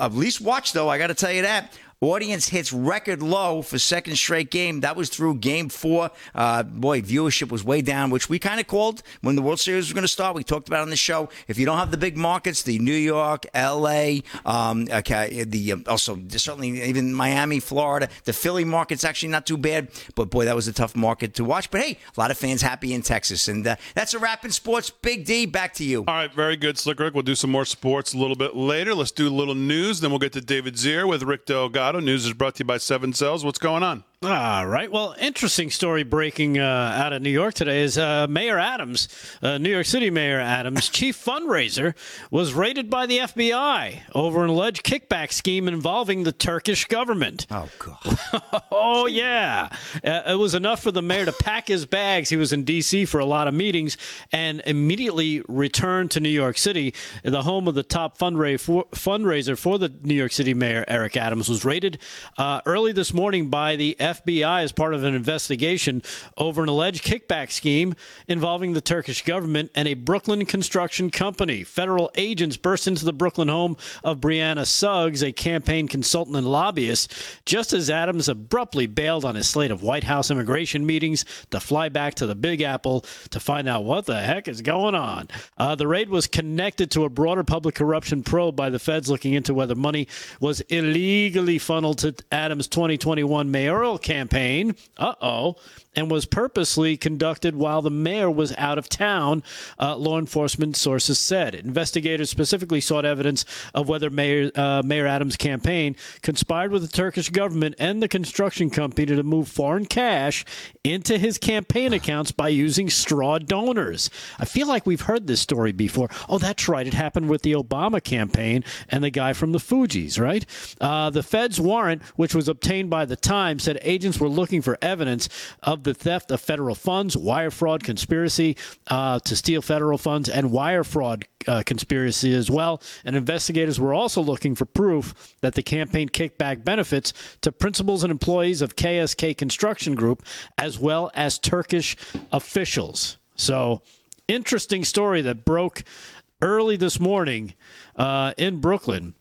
Speaker 4: at least watch, though, I got to tell you that. Audience hits record low for second straight game. That was through game four. Uh, boy, viewership was way down, which we kind of called when the World Series was going to start. We talked about on the show. If you don't have the big markets, the New York, L.A., um, okay, the um, also certainly even Miami, Florida, the Philly market's actually not too bad. But boy, that was a tough market to watch. But hey, a lot of fans happy in Texas, and uh, that's a wrap in sports. Big D, back to you.
Speaker 1: All right, very good, Slick Rick. We'll do some more sports a little bit later. Let's do a little news, then we'll get to David Zier with Rick Delgado. News is brought to you by Seven Cells. What's going on?
Speaker 3: All right. Well, interesting story breaking uh, out of New York today is uh, Mayor Adams, uh, New York City Mayor Adams' (laughs) chief fundraiser was raided by the FBI over an alleged kickback scheme involving the Turkish government.
Speaker 4: Oh God. (laughs)
Speaker 3: oh yeah. Uh, it was enough for the mayor to pack his bags. He was in D.C. for a lot of meetings and immediately returned to New York City, the home of the top fundraiser for the New York City Mayor Eric Adams was raided uh, early this morning by the FBI as part of an investigation over an alleged kickback scheme involving the Turkish government and a Brooklyn construction company. Federal agents burst into the Brooklyn home of Brianna Suggs, a campaign consultant and lobbyist, just as Adams abruptly bailed on his slate of White House immigration meetings to fly back to the Big Apple to find out what the heck is going on. Uh, the raid was connected to a broader public corruption probe by the feds looking into whether money was illegally funneled to Adams' 2021 mayoral campaign. Uh oh. And was purposely conducted while the mayor was out of town, uh, law enforcement sources said. Investigators specifically sought evidence of whether Mayor, uh, Mayor Adams' campaign conspired with the Turkish government and the construction company to move foreign cash into his campaign accounts by using straw donors. I feel like we've heard this story before. Oh, that's right. It happened with the Obama campaign and the guy from the Fugees, right? Uh, the Fed's warrant, which was obtained by the Times, said agents were looking for evidence of the theft of federal funds, wire fraud conspiracy uh, to steal federal funds, and wire fraud uh, conspiracy as well. And investigators were also looking for proof that the campaign kickback benefits to principals and employees of KSK Construction Group, as well as Turkish officials. So, interesting story that broke early this morning uh, in Brooklyn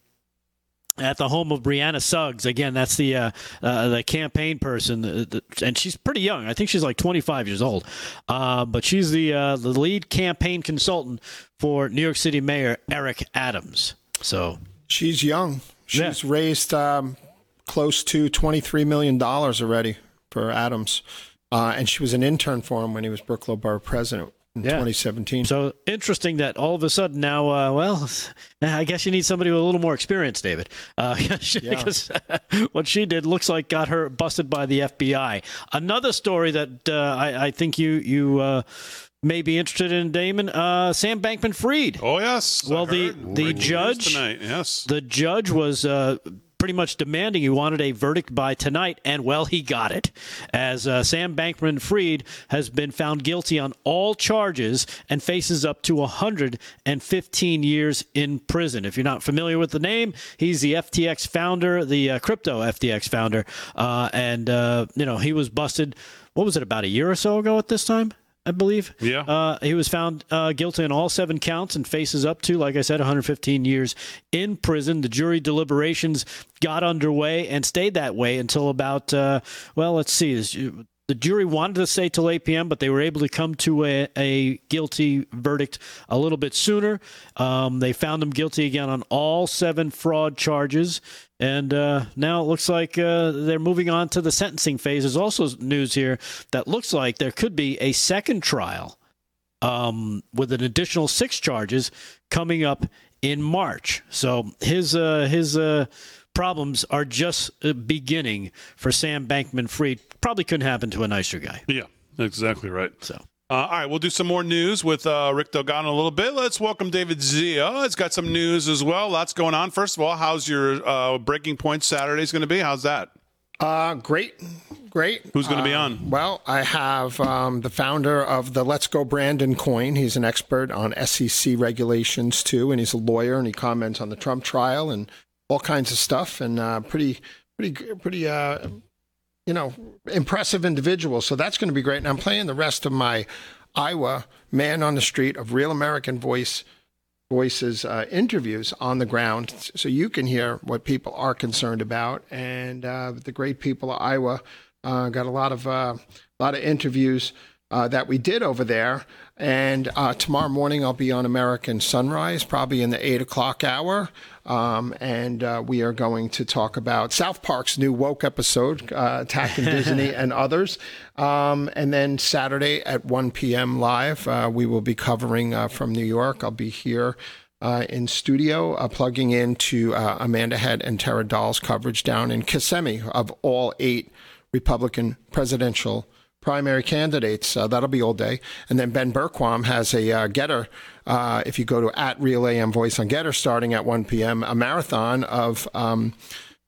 Speaker 3: at the home of Brianna Suggs. Again, that's the uh, uh, the campaign person, the, the, and she's pretty young. I think she's like 25 years old, uh, but she's the uh, the lead campaign consultant for New York City Mayor Eric Adams. So
Speaker 2: she's young. She's yeah. raised um, close to 23 million dollars already for Adams, uh, and she was an intern for him when he was Brooklyn Borough president in yeah. 2017.
Speaker 3: So interesting that all of a sudden now, uh, well, (laughs) I guess you need somebody with a little more experience, David, uh, (laughs) because (laughs) what she did looks like got her busted by the FBI. Another story that uh, I, I, think you you uh, may be interested in, Damon. Uh, Sam Bankman Fried.
Speaker 1: Oh yes.
Speaker 3: Well, the the judge
Speaker 1: tonight. Yes.
Speaker 3: The judge was uh, pretty much demanding he wanted a verdict by tonight, and well, he got it. As uh, Sam Bankman Fried has been found guilty on all charges and faces up to 115 years in prison. If you're not familiar with the name, he's the FTX founder, the uh, crypto FTX founder, uh, and uh, you know he was busted what was it about a year or so ago at this time? I believe.
Speaker 1: Yeah.
Speaker 3: Uh, he was found uh, guilty on all seven counts and faces up to, like I said, 115 years in prison. The jury deliberations got underway and stayed that way until about, uh, well, let's see. The jury wanted to stay till 8 p.m., but they were able to come to a, a guilty verdict a little bit sooner. Um, they found him guilty again on all seven fraud charges. And uh, now it looks like uh, they're moving on to the sentencing phase. There's also news here that looks like there could be a second trial um, with an additional six charges coming up in March. So his uh, his uh, problems are just uh, beginning for Sam Bankman Fried. Probably couldn't happen to a nicer guy.
Speaker 1: Yeah, exactly right.
Speaker 3: So.
Speaker 1: Uh, all right, we'll do some more news with uh, Rick Delgado in a little bit. Let's welcome David Zier. It's got some news as well. Lots going on. First of all, how's your uh, Breaking Point Saturdays going to be? How's that?
Speaker 2: Uh, great, great.
Speaker 1: Who's going to be
Speaker 2: Um,
Speaker 1: on?
Speaker 2: Well, I have um, the founder of the Let's Go Brandon Coin. He's an expert on SEC regulations too, and he's a lawyer, and he comments on the Trump trial and all kinds of stuff, and uh, pretty, pretty, pretty. Uh, you know, impressive individual. So that's going to be great. And I'm playing the rest of my Iowa Man on the Street of Real American Voice voices uh, interviews on the ground so you can hear what people are concerned about and uh, the great people of iowa uh, got a lot of uh, lot of interviews uh, that we did over there. And uh, tomorrow morning i'll be on american sunrise probably in the 8 o'clock hour. Um, and uh, we are going to talk about south park's new woke episode uh, attacking disney (laughs) and others. Um, and then saturday at 1 p.m live uh, we will be covering uh, from new york. I'll be here uh, in studio, uh, plugging into uh, Amanda Head and Tara Dahl's coverage down in Kissimmee of all eight Republican presidential primary candidates. Uh, that'll be all day. And then Ben Bergquam has a uh, Gettr. Uh, if you go to at Real AM Voice on Gettr, starting at 1 p.m., a marathon of, um,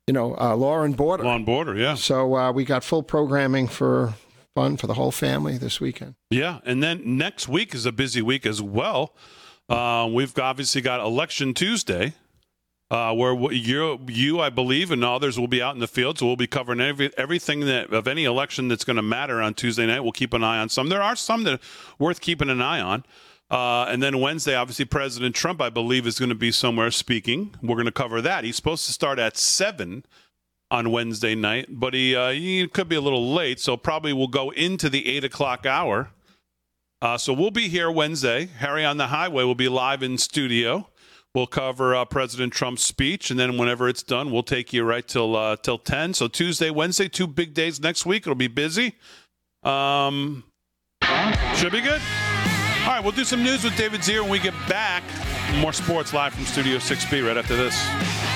Speaker 2: you know, uh, law and border.
Speaker 1: On border, yeah.
Speaker 2: So uh, we got full programming for fun for the whole family this weekend.
Speaker 1: Yeah, and then next week is a busy week as well. Uh, we've obviously got Election Tuesday, uh, where you, you, I believe, and others will be out in the field. So we'll be covering every, everything that of any election that's going to matter on Tuesday night. We'll keep an eye on some. There are some that are worth keeping an eye on. Uh, and then Wednesday, obviously, President Trump, I believe, is going to be somewhere speaking. We're going to cover that. He's supposed to start at seven on Wednesday night, but he uh, he could be a little late, so probably we'll go into the eight o'clock hour. Uh, so we'll be here Wednesday. Harry on the Highway will be live in studio. We'll cover uh, President Trump's speech, and then whenever it's done, we'll take you right till uh, till ten. So Tuesday, Wednesday, two big days next week. It'll be busy. Um, should be good. All right, we'll do some news with David Zier when we get back. More sports live from Studio 6B right after this.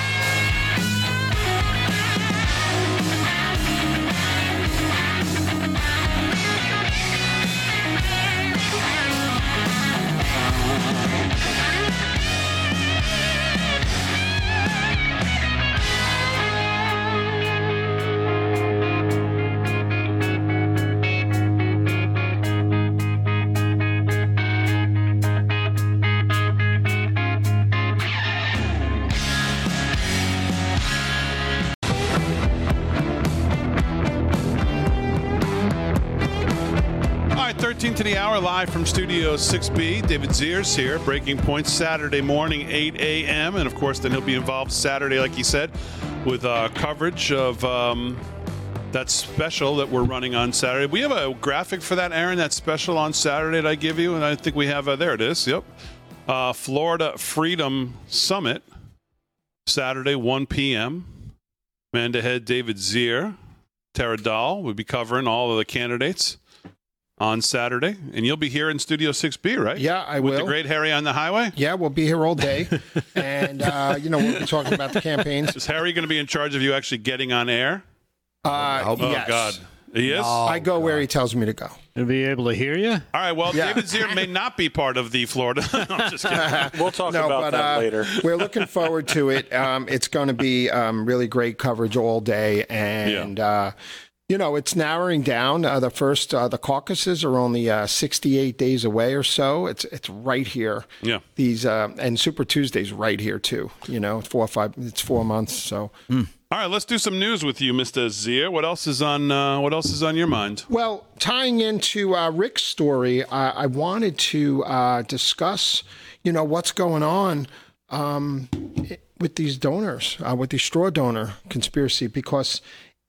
Speaker 1: Live from Studio 6B. David Ziers here, Breaking Point Saturday morning, 8 a.m. And of course, then he'll be involved Saturday, like he said, with uh, coverage of um, that special that we're running on Saturday. We have a graphic for that, Aaron, that special on Saturday that I give you. And I think we have, uh, there it is. Yep. Uh, Florida Freedom Summit, Saturday, 1 p.m. Amanda Head, David Zier, Tara Dahl will be covering all of the candidates on Saturday, and you'll be here in Studio 6B, right?
Speaker 2: Yeah, I
Speaker 1: With the great Harry on the highway.
Speaker 2: Yeah, we'll be here all day, (laughs) and uh, you know we'll be talking about the campaigns.
Speaker 1: Is Harry going to be in charge of you actually getting on air?
Speaker 2: Uh,
Speaker 1: Oh
Speaker 2: yes.
Speaker 1: God, he is.
Speaker 2: I go where he tells me to go.
Speaker 3: To be able to hear you?
Speaker 1: All right. Well,
Speaker 2: Yeah.
Speaker 1: David Zier may not be part of the Florida. (laughs) No, I'm just kidding. (laughs)
Speaker 6: We'll talk
Speaker 2: No,
Speaker 6: about
Speaker 2: but
Speaker 6: that
Speaker 2: uh,
Speaker 6: later.
Speaker 2: we're looking forward to it. Um, it's going to be um, really great coverage all day, and uh, you know, it's narrowing down. Uh, the first, uh, the caucuses are only uh, 68 days away or so. It's it's right here.
Speaker 1: Yeah.
Speaker 2: These uh, and Super Tuesday's right here too. You know, it's four or five. It's four months. So.
Speaker 1: All right, let's do some news with you, Mr. Zier. What else is on uh, What else is on your mind?
Speaker 2: Well, tying into uh, Rick's story, I, I wanted to uh, discuss, you know, what's going on um, with these donors, uh, with the straw donor conspiracy, because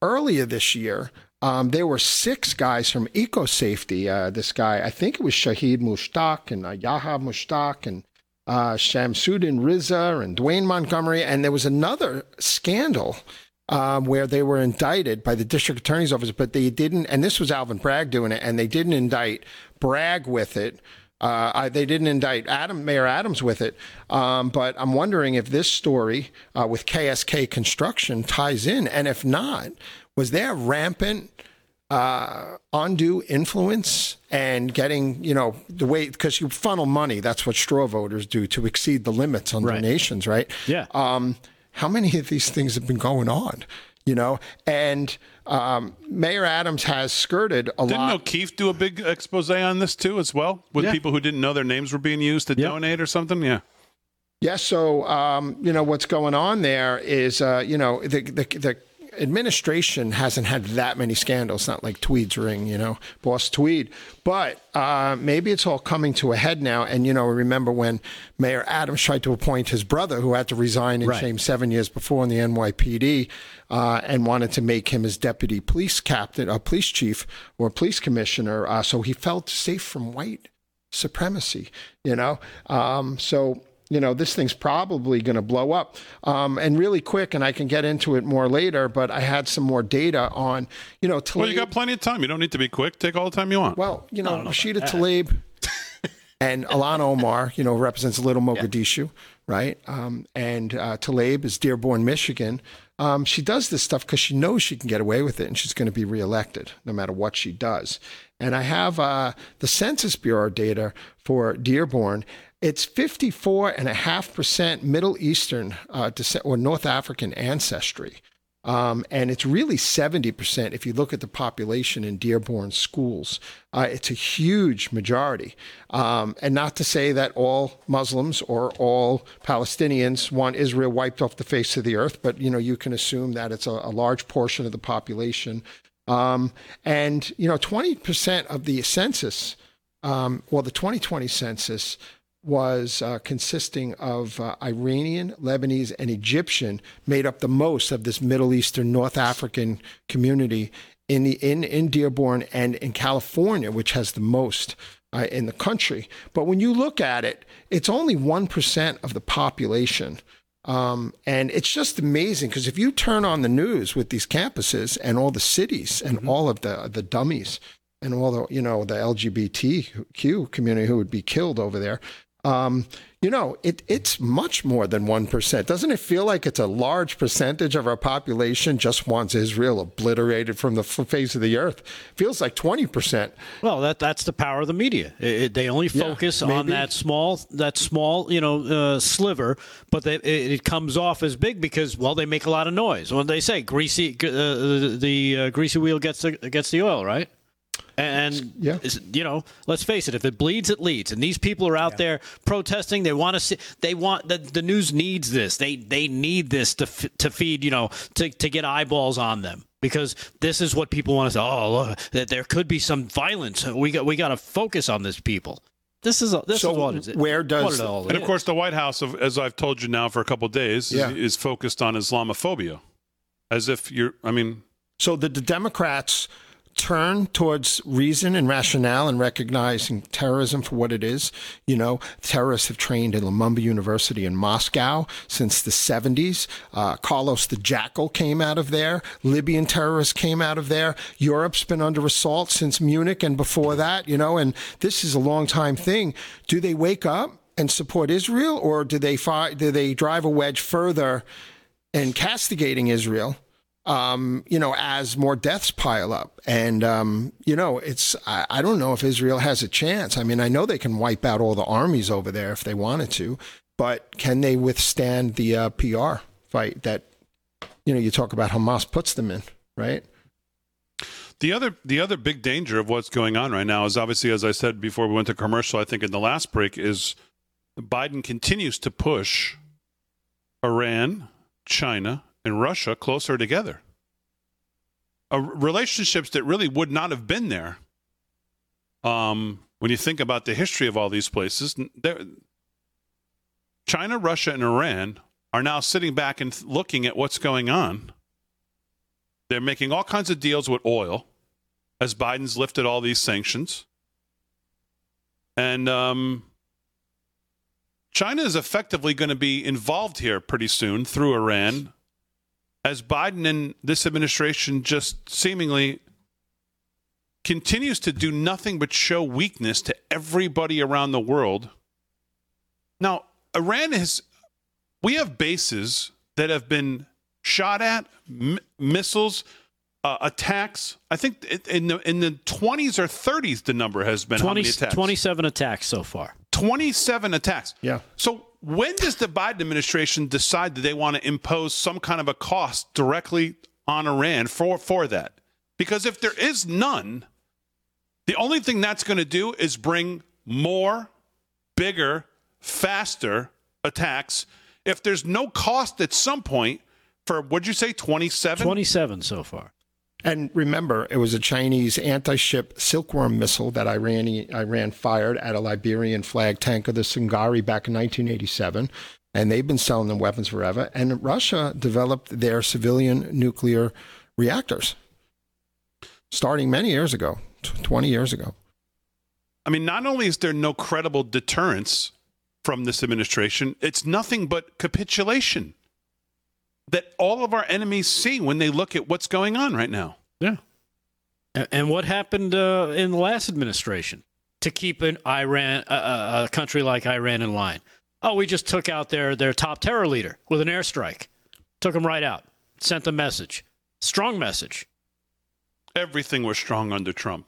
Speaker 2: earlier this year, um, there were six guys from EcoSafety. Uh, this guy, I think it was Shahid Mushtaq and uh, Yahya Mushtaq and uh, Shamsuddin Riza and Dwayne Montgomery, and there was another scandal um, where they were indicted by the district attorney's office, but they didn't. And this was Alvin Bragg doing it, and they didn't indict Bragg with it. Uh, I, they didn't indict Adam, Mayor Adams with it. Um, but I'm wondering if this story uh, with KSK Construction ties in, and if not, was there rampant uh, undue influence and getting, you know, the way because you funnel money. That's what straw voters do to exceed the limits on
Speaker 3: Right.
Speaker 2: donations, right?
Speaker 3: Yeah.
Speaker 2: Um, how many of these things have been going on? You know, and um, Mayor Adams has skirted a lot.
Speaker 1: Didn't
Speaker 2: lot.
Speaker 1: O'Keefe do a big expose on this too, as well, with
Speaker 3: Yeah.
Speaker 1: people who didn't know their names were being used to
Speaker 3: Yeah.
Speaker 1: donate or something? Yeah.
Speaker 2: Yes. So, um, you know, what's going on there is, uh, you know, the, the, the administration hasn't had that many scandals, not like Tweed's ring, you know, Boss Tweed. But uh, maybe it's all coming to a head now. And, you know, remember when Mayor Adams tried to appoint his brother, who had to resign in
Speaker 3: Right.
Speaker 2: shame seven years before in the NYPD, uh, and wanted to make him his deputy police captain, a police chief, or police commissioner. Uh, so he felt safe from white supremacy, you know? Um, so, you know, this thing's probably going to blow up. Um, and really quick, and I can get into it more later, but I had some more data on, you know, Tlaib.
Speaker 1: Well, you got plenty of time. You don't need to be quick. Take all the time you want.
Speaker 2: Well, you know, Rashida Tlaib (laughs) and Ilhan Omar, you know, represents Little Mogadishu, right? Um, and uh, Tlaib is Dearborn, Michigan. Um, she does this stuff because she knows she can get away with it and she's going to be reelected no matter what she does. And I have uh, the Census Bureau data for Dearborn. It's 54.5% Middle Eastern uh, descent or North African ancestry. Um, and it's really 70% if you look at the population in Dearborn schools. Uh, it's a huge majority. Um, and not to say that all Muslims or all Palestinians want Israel wiped off the face of the earth, but you know you can assume that it's a, a large portion of the population. Um, and you know, 20% of the census, um, well, the 2020 census was uh, consisting of uh, Iranian, Lebanese, and Egyptian, made up the most of this Middle Eastern, North African community in the in in Dearborn and in California, which has the most uh, in the country. But when you look at it, it's only one percent of the population. Um, and it's just amazing because if you turn on the news with these campuses and all the cities and all of the the dummies and all the you know the LGBTQ community who would be killed over there, um, you know it it's much more than one percent. Doesn't it feel like it's a large percentage of our population just wants Israel obliterated from the face of the earth? Feels like twenty percent.
Speaker 3: Well, that that's the power of the media. It, it- they only focus on that small that small you know uh, sliver, but they, it, it comes off as big because well they make a lot of noise. When they say greasy, uh, the, the uh, greasy wheel gets the, gets the oil, right? And
Speaker 2: Yeah.
Speaker 3: you know, let's face it. If it bleeds, it leads. And these people are out there protesting. They want to see. They want the, the news needs this. They they need this to f- to feed. You know, to to get eyeballs on them because this is what people want to say. Oh, that there could be some violence. We got we got to focus on this people. This is this
Speaker 2: So
Speaker 3: is what is it.
Speaker 2: where does-
Speaker 3: what it all
Speaker 1: and of course, the White House, as I've told you now for a couple of days, is- is, focused on Islamophobia, as if you're. I mean,
Speaker 2: So the, the Democrats turn towards reason and rationale and recognizing terrorism for what it is. You know, terrorists have trained at Lumumba University in Moscow since the 70s. Uh, Carlos the Jackal came out of there. Libyan terrorists came out of there. Europe's been under assault since Munich and before that, you know, and this is a long time thing. Do they wake up and support Israel or do they, fi- do they drive a wedge further and castigating Israel? Um, you know, as more deaths pile up. And, um, you know, it's, I, I don't know if Israel has a chance. I mean, I know they can wipe out all the armies over there if they wanted to, but can they withstand the uh, PR fight that, you know, you talk about Hamas puts them in, right?
Speaker 1: The other the other big danger of what's going on right now is obviously, as I said before we went to commercial, I think in the last break is Biden continues to push Iran, China, and Russia closer together. Uh, relationships that really would not have been there. Um, when you think about the history of all these places, China, Russia, and Iran are now sitting back and looking at what's going on. They're making all kinds of deals with oil as Biden's lifted all these sanctions. And um, China is effectively going to be involved here pretty soon through Iran as Biden and this administration just seemingly continues to do nothing but show weakness to everybody around the world. Now, Iran has, we have bases that have been shot at, m- missiles, uh, attacks. I think in the in the 20s or 30s, the number has been 20, attacks?
Speaker 3: 27 attacks so far.
Speaker 1: 27 attacks.
Speaker 2: Yeah.
Speaker 1: So when does the Biden administration decide that they want to impose some kind of a cost directly on Iran for for that? Because if there is none, the only thing that's going to do is bring more, bigger, faster attacks. If there's no cost at some point for, what'd you say, 27?
Speaker 3: 27 so far.
Speaker 2: And remember, it was a Chinese anti ship Silkworm missile that Iran, fired at a Liberian flag tanker, the Sungari, back in 1987. And they've been selling them weapons forever. And Russia developed their civilian nuclear reactors starting many years ago, 20 years ago.
Speaker 1: I mean, not only is there no credible deterrence from this administration. It's nothing but capitulation that all of our enemies see when they look at what's going on right now.
Speaker 3: Yeah. And what happened uh, in the last administration to keep an Iran, uh, a country like Iran, in line? Oh, we just took out their their top terror leader with an airstrike, took them right out, sent a message, strong message.
Speaker 1: Everything was strong under Trump.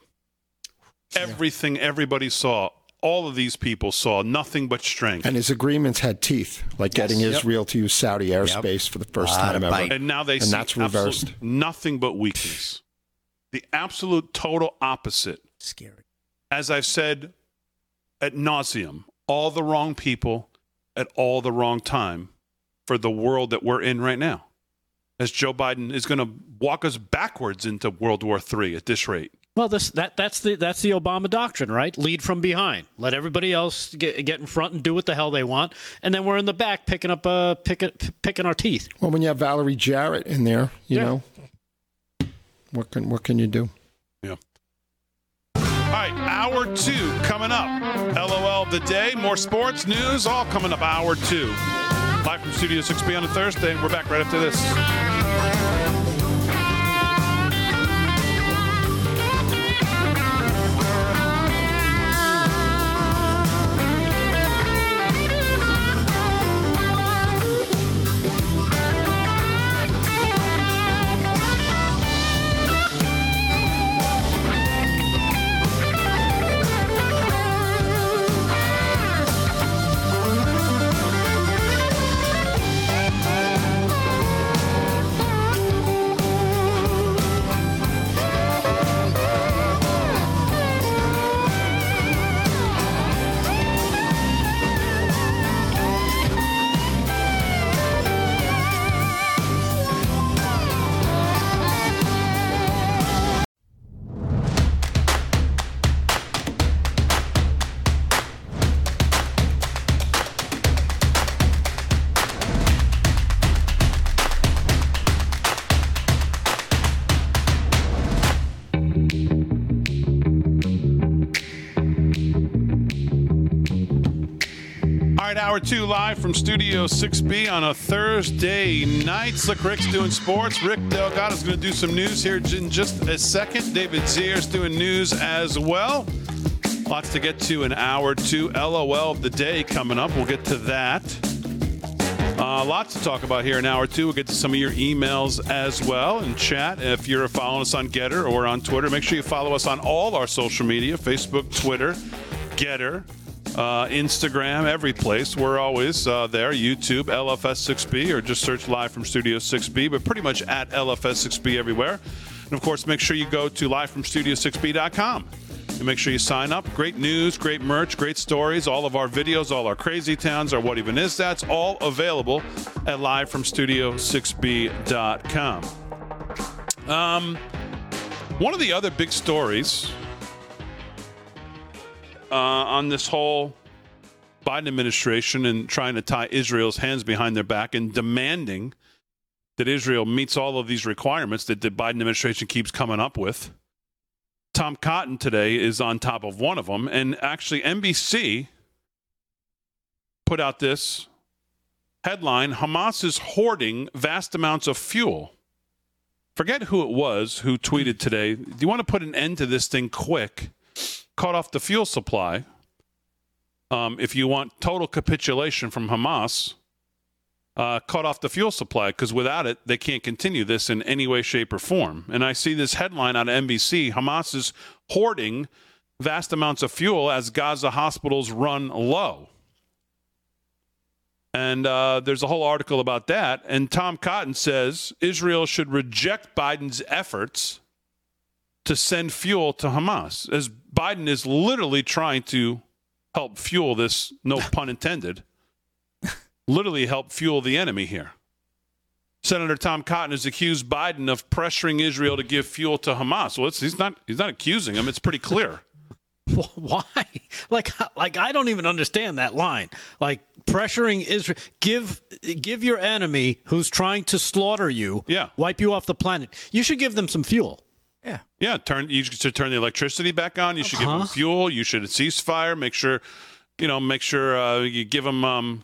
Speaker 1: Everything everybody saw all of these people saw nothing but strength.
Speaker 2: And his agreements had teeth, like yes. getting Israel yep. to use Saudi airspace yep. for the first time ever.
Speaker 1: And now they
Speaker 2: and
Speaker 1: see
Speaker 2: that's reversed.
Speaker 1: Nothing but weakness. The absolute total opposite.
Speaker 4: Scary.
Speaker 1: As I've said at nauseum, all the wrong people at all the wrong time for the world that we're in right now. As Joe Biden is going to walk us backwards into World War III at this rate.
Speaker 3: Well, this that that's the that's the Obama doctrine, right? Lead from behind. Let everybody else get get in front and do what the hell they want, and then we're in the back picking up uh picking picking our teeth.
Speaker 2: Well, when you have Valerie Jarrett in there, you yeah. know, what can what can you do?
Speaker 1: Yeah. All right, hour two coming up. LOL of the day, more sports news, all coming up. Hour two, live from Studio 6B on a Thursday. We're back right after this. Hour two live from Studio 6B on a Thursday night. Slick Rick's doing sports. Rick Delgado's going to do some news here in just a second. David Zier's doing news as well. Lots to get to in hour two. LOL of the day coming up. We'll get to that. Uh, lots to talk about here in hour two. We'll get to some of your emails as well and chat. If you're following us on Gettr or on Twitter, make sure you follow us on all our social media Facebook, Twitter, Gettr uh, Instagram, every place. We're always uh, there. YouTube, LFS6B, or just search live from Studio 6B, but pretty much at LFS6B everywhere. And of course, make sure you go to livefromstudio6b.com and make sure you sign up. Great news, great merch, great stories, all of our videos, all our crazy towns, our what even is that's all available at livefromstudio6b.com. Um, one of the other big stories uh, on this whole Biden administration and trying to tie Israel's hands behind their back and demanding that Israel meets all of these requirements that the Biden administration keeps coming up with. Tom Cotton today is on top of one of them. And actually, NBC put out this headline Hamas is hoarding vast amounts of fuel. Forget who it was who tweeted today. Do you want to put an end to this thing quick? Cut off the fuel supply. Um, if you want total capitulation from Hamas, uh, cut off the fuel supply because without it, they can't continue this in any way, shape, or form. And I see this headline on NBC Hamas is hoarding vast amounts of fuel as Gaza hospitals run low. And uh, there's a whole article about that. And Tom Cotton says Israel should reject Biden's efforts to send fuel to Hamas, as Biden is literally trying to help fuel this, no (laughs) pun intended, literally help fuel the enemy here. Senator Tom Cotton has accused Biden of pressuring Israel to give fuel to Hamas. Well, he's not he's not accusing him. It's pretty clear. (laughs)
Speaker 3: Why? Like, like I don't even understand that line. Like pressuring Israel, give give your enemy who's trying to slaughter you,
Speaker 1: Yeah.
Speaker 3: wipe you off the planet. You should give them some fuel.
Speaker 4: Yeah.
Speaker 1: Yeah, turn you should turn the electricity back on. You should give
Speaker 3: Uh-huh.
Speaker 1: them fuel. You should cease fire. Make sure, you know, make sure uh, you give them, um,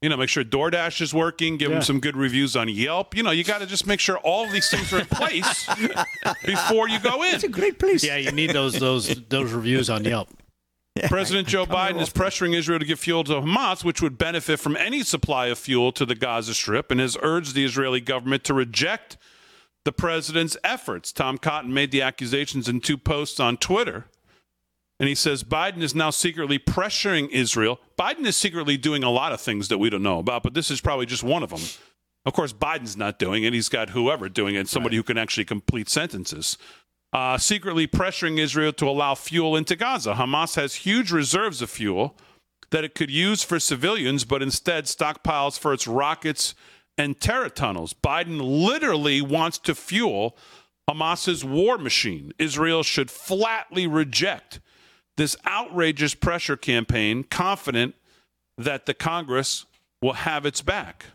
Speaker 1: you know, make sure DoorDash is working. Give
Speaker 3: Yeah.
Speaker 1: them some good reviews on Yelp. You know, you got to just make sure all of these things are in place (laughs) before you go in.
Speaker 4: It's a great place.
Speaker 3: Yeah, you need those those those reviews on Yelp.
Speaker 1: President Joe Biden is pressuring Israel to give fuel to Hamas, which would benefit from any supply of fuel to the Gaza Strip, and has urged the Israeli government to reject the president's efforts. Tom Cotton made the accusations in two posts on Twitter. And he says Biden is now secretly pressuring Israel. Biden is secretly doing a lot of things that we don't know about, but this is probably just one of them. Of course, Biden's not doing it. He's got whoever doing it, somebody who can actually complete sentences. Uh, secretly pressuring Israel to allow fuel into Gaza. Hamas has huge reserves of fuel that it could use for civilians, but instead stockpiles for its rockets and terror tunnels. Biden literally wants to fuel Hamas's war machine. Israel should flatly reject this outrageous pressure campaign, confident that the Congress will have its back.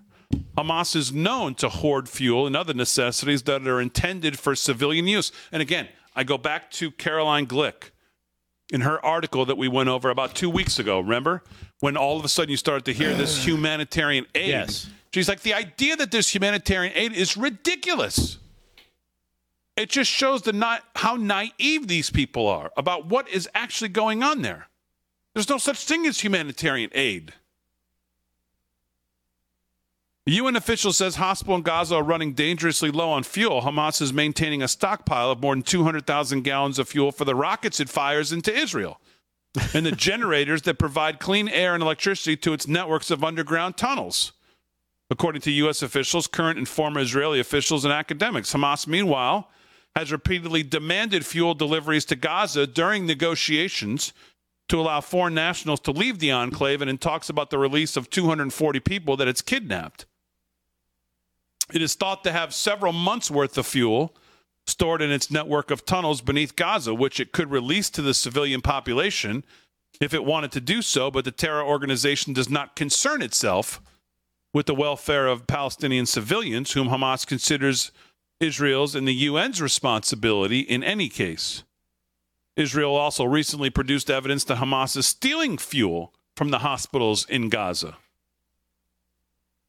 Speaker 1: Hamas is known to hoard fuel and other necessities that are intended for civilian use. And again, I go back to Caroline Glick in her article that we went over about two weeks ago. Remember when all of a sudden you started to hear this (clears throat) humanitarian aid?
Speaker 3: Yes.
Speaker 1: She's like, the idea that there's humanitarian aid is ridiculous. It just shows the not how naive these people are about what is actually going on there. There's no such thing as humanitarian aid. The UN official says hospital in Gaza are running dangerously low on fuel. Hamas is maintaining a stockpile of more than 200,000 gallons of fuel for the rockets it fires into Israel and the (laughs) generators that provide clean air and electricity to its networks of underground tunnels. According to U.S. officials, current and former Israeli officials, and academics, Hamas, meanwhile, has repeatedly demanded fuel deliveries to Gaza during negotiations to allow foreign nationals to leave the enclave and in talks about the release of 240 people that it's kidnapped. It is thought to have several months' worth of fuel stored in its network of tunnels beneath Gaza, which it could release to the civilian population if it wanted to do so, but the terror organization does not concern itself with the welfare of Palestinian civilians, whom Hamas considers Israel's and the UN's responsibility in any case. Israel also recently produced evidence that Hamas is stealing fuel from the hospitals in Gaza.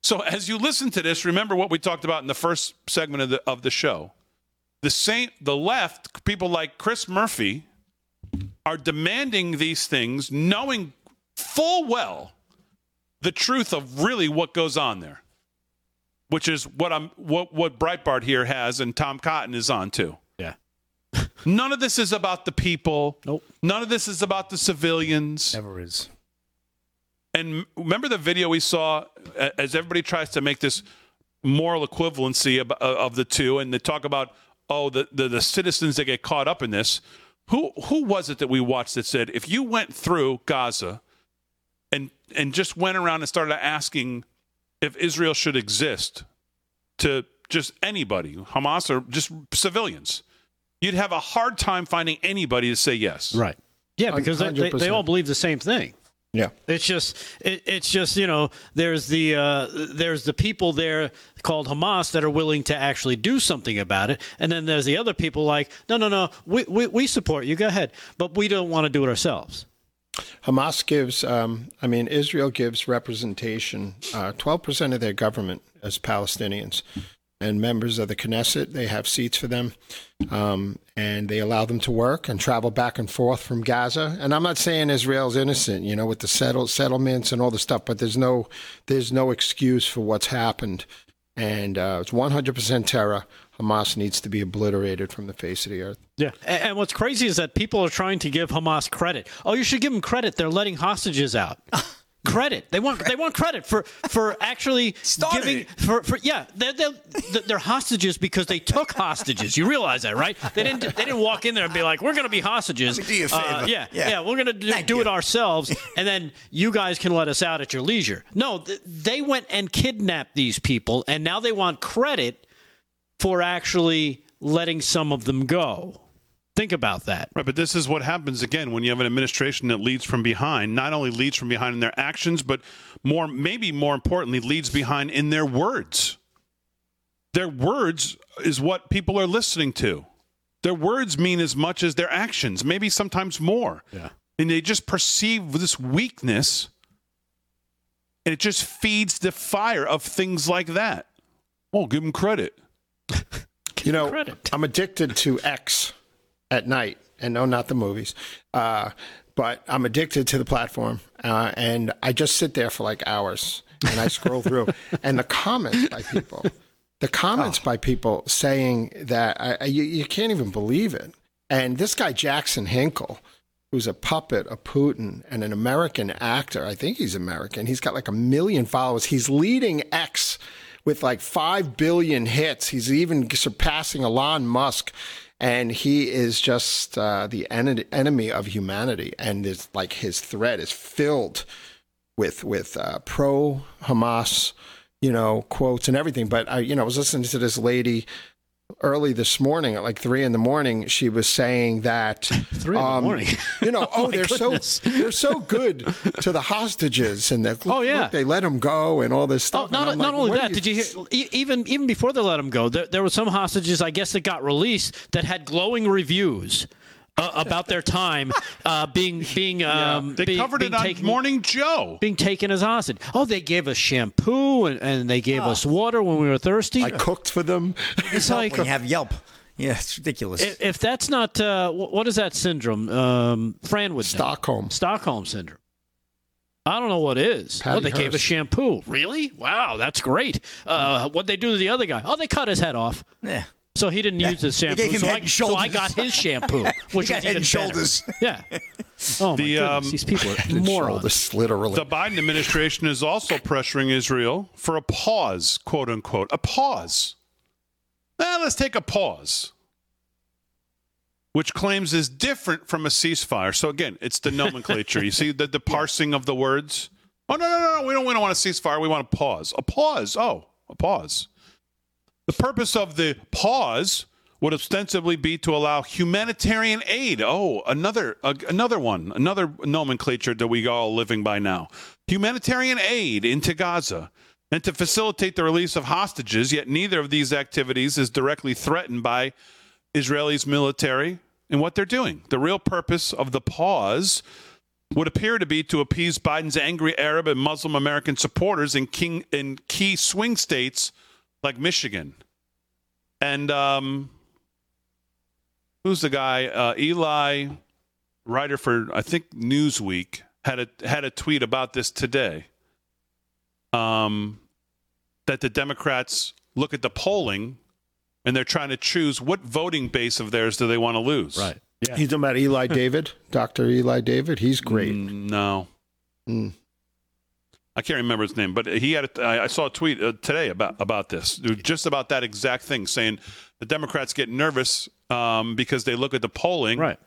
Speaker 1: So as you listen to this, remember what we talked about in the first segment of the of the show. The same the left, people like Chris Murphy are demanding these things knowing full well the truth of really what goes on there. Which is what I'm what what Breitbart here has and Tom Cotton is on too.
Speaker 3: Yeah. (laughs)
Speaker 1: None of this is about the people.
Speaker 3: Nope.
Speaker 1: None of this is about the civilians.
Speaker 2: Never is.
Speaker 1: And remember the video we saw as everybody tries to make this moral equivalency of, uh, of the two, and they talk about oh, the, the the citizens that get caught up in this. Who who was it that we watched that said if you went through Gaza and and just went around and started asking if Israel should exist to just anybody, Hamas or just civilians, you'd have a hard time finding anybody to say yes.
Speaker 3: Right. Yeah, because they, they, they all believe the same thing.
Speaker 2: Yeah.
Speaker 3: It's just it, it's just you know there's the uh, there's the people there called Hamas that are willing to actually do something about it, and then there's the other people like no no no we we, we support you go ahead, but we don't want to do it ourselves.
Speaker 2: Hamas gives, um, I mean, Israel gives representation, uh, 12% of their government as Palestinians. And members of the Knesset, they have seats for them. Um, and they allow them to work and travel back and forth from Gaza. And I'm not saying Israel's innocent, you know, with the settle, settlements and all the stuff, but there's no, there's no excuse for what's happened. And uh, it's 100% terror. Hamas needs to be obliterated from the face of the earth.
Speaker 3: Yeah, and, and what's crazy is that people are trying to give Hamas credit. Oh, you should give them credit; they're letting hostages out. (laughs) credit. They want they want credit for for actually (laughs)
Speaker 4: Started
Speaker 3: giving
Speaker 4: it.
Speaker 3: for for yeah. They're, they're they're hostages because they took hostages. You realize that, right? They didn't they didn't walk in there and be like, "We're going to be hostages."
Speaker 4: Do you a
Speaker 3: Uh,
Speaker 4: favor.
Speaker 3: yeah,
Speaker 4: Yeah.
Speaker 3: yeah, We're going to do, do it ourselves, and then you guys can let us out at your leisure. No, th- they went and kidnapped these people, and now they want credit for actually letting some of them go. Think about that.
Speaker 1: Right, but this is what happens again when you have an administration that leads from behind. Not only leads from behind in their actions, but more, maybe more importantly, leads behind in their words. Their words is what people are listening to. Their words mean as much as their actions, maybe sometimes more.
Speaker 3: Yeah.
Speaker 1: And they just perceive this weakness, and it just feeds the fire of things like that. Well, give them credit.
Speaker 2: You know,
Speaker 3: credit.
Speaker 2: I'm addicted to X at night, and no, not the movies. Uh, but I'm addicted to the platform, uh, and I just sit there for like hours, and I scroll through, (laughs) and the comments by people, the comments by people saying that I, I, you, you can't even believe it. And this guy Jackson Hinkle, who's a puppet of Putin and an American actor, I think he's American. He's got like a million followers. He's leading X with like 5 billion hits. He's even surpassing Elon Musk. And he is just uh, the en- enemy of humanity. And it's like his thread is filled with with uh, pro Hamas, you know, quotes and everything. But I, you know, I was listening to this lady early this morning at like three in the morning. She was saying that (laughs)
Speaker 3: Three in the
Speaker 2: um,
Speaker 3: morning. (laughs)
Speaker 2: You know, oh,
Speaker 3: my
Speaker 2: they're
Speaker 3: goodness.
Speaker 2: so they're so good to the hostages, and that
Speaker 3: Oh, yeah.
Speaker 2: look, they let them go and all this
Speaker 3: Oh,
Speaker 2: stuff. And
Speaker 3: not, not
Speaker 2: like,
Speaker 3: only that,
Speaker 2: do
Speaker 3: did you hear? Even even before they let them go, there, there were some hostages, I guess, that got released that had glowing reviews uh, about their time uh, being being um,
Speaker 1: They
Speaker 3: being-
Speaker 1: covered
Speaker 3: being
Speaker 1: it on Morning Joe.
Speaker 3: being taken as hostage. Oh, they gave us shampoo and, and they gave us water when we were thirsty.
Speaker 2: I cooked for them.
Speaker 3: it's like
Speaker 4: when you have Yelp. Yeah, it's ridiculous.
Speaker 3: if, if that's not uh, what is that syndrome? Um, Fran would know.
Speaker 2: Stockholm.
Speaker 3: Stockholm syndrome. I don't know what is.
Speaker 2: Patty
Speaker 3: oh, they gave us shampoo. Really? Wow, that's great. Uh, what they do to the other guy? Oh, they cut his head off.
Speaker 4: yeah.
Speaker 3: So he didn't use his shampoo.
Speaker 4: gave him
Speaker 3: so,
Speaker 4: head
Speaker 3: I,
Speaker 4: and
Speaker 3: so I got his shampoo, (laughs) which
Speaker 4: got
Speaker 3: was
Speaker 4: head
Speaker 3: even
Speaker 4: and shoulders.
Speaker 3: better. (laughs) Yeah. Oh my
Speaker 1: The,
Speaker 3: goodness,
Speaker 1: um,
Speaker 3: these people are (laughs) morons.
Speaker 2: Shoulders, literally.
Speaker 1: The Biden administration is also pressuring Israel for a pause, quote unquote, a pause. Now let's take a pause, which claims is different from a ceasefire. So again, it's the nomenclature. you see the, the parsing of the words. Oh no no no no! We don't we don't want a ceasefire. We want a pause. A pause. Oh, a pause. The purpose of the pause would ostensibly be to allow humanitarian aid. Oh, another uh, another one, another nomenclature that we all living by now. Humanitarian aid into Gaza and to facilitate the release of hostages. Yet neither of these activities is directly threatened by Israelis military and what they're doing. The real purpose of the pause would appear to be to appease Biden's angry Arab and Muslim American supporters in, king, in key swing states like Michigan. And um, who's the guy? Uh, Eli, writer for I think Newsweek, had a had a tweet about this today. Um, that the Democrats look at the polling and they're trying to choose what voting base of theirs do they want to lose.
Speaker 3: right. Yeah.
Speaker 2: He's talking about Eli David, (laughs) Dr. Eli David. He's great.
Speaker 1: Mm, No.
Speaker 2: Mm.
Speaker 1: I can't remember his name, but he had. A, I saw a tweet uh, today about about this, just about that exact thing, saying the Democrats get nervous um, because they look at the polling,
Speaker 3: Right.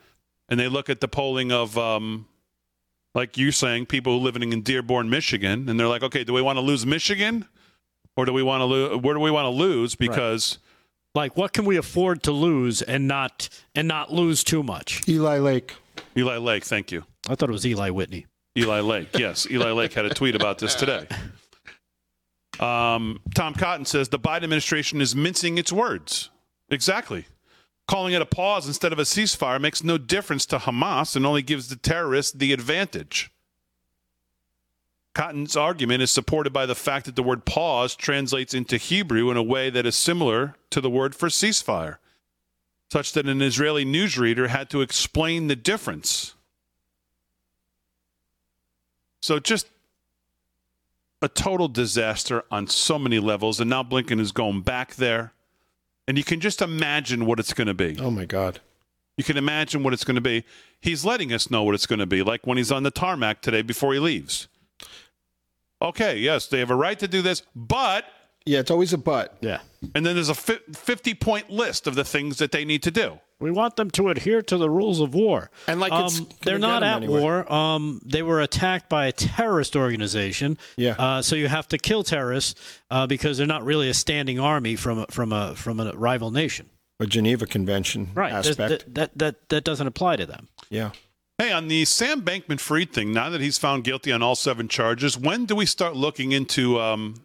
Speaker 1: and they look at the polling of, um, like you saying, people living in Dearborn, Michigan, and they're like, okay, do we want to lose Michigan, or do we want to lose? Where do we want to lose? Because
Speaker 3: Like, what can we afford to lose and not and not lose too much?
Speaker 2: Eli Lake.
Speaker 1: Eli Lake, thank you.
Speaker 3: I thought it was Eli Whitney.
Speaker 1: Eli Lake. Yes, Eli Lake had a tweet about this today. Um, Tom Cotton says the Biden administration is mincing its words. Exactly. Calling it a pause instead of a ceasefire makes no difference to Hamas and only gives the terrorists the advantage. Cotton's argument is supported by the fact that the word pause translates into Hebrew in a way that is similar to the word for ceasefire, such that an Israeli newsreader had to explain the difference. So just a total disaster on so many levels. And now Blinken is going back there. And you can just imagine what it's going to be.
Speaker 2: Oh my God.
Speaker 1: You can imagine what it's going to be. He's letting us know what it's going to be, like when he's on the tarmac today before he leaves. Okay, yes, they have a right to do this, but,
Speaker 2: Yeah, it's always a but.
Speaker 3: Yeah.
Speaker 1: and then there's a 50 point list of the things that they need to do.
Speaker 3: We want them to adhere to the rules of war.
Speaker 2: And like it's
Speaker 3: um, they're not at
Speaker 2: anyway.
Speaker 3: war. Um, they were attacked by a terrorist organization.
Speaker 2: Yeah.
Speaker 3: Uh, so you have to kill terrorists uh, because they're not really a standing army from from a from a rival nation.
Speaker 2: A Geneva Convention
Speaker 3: Right. That,
Speaker 2: aspect.
Speaker 3: that, that that doesn't apply to them.
Speaker 2: yeah.
Speaker 1: Hey, on the Sam Bankman Fried thing, now that he's found guilty on all seven charges, when do we start looking into um,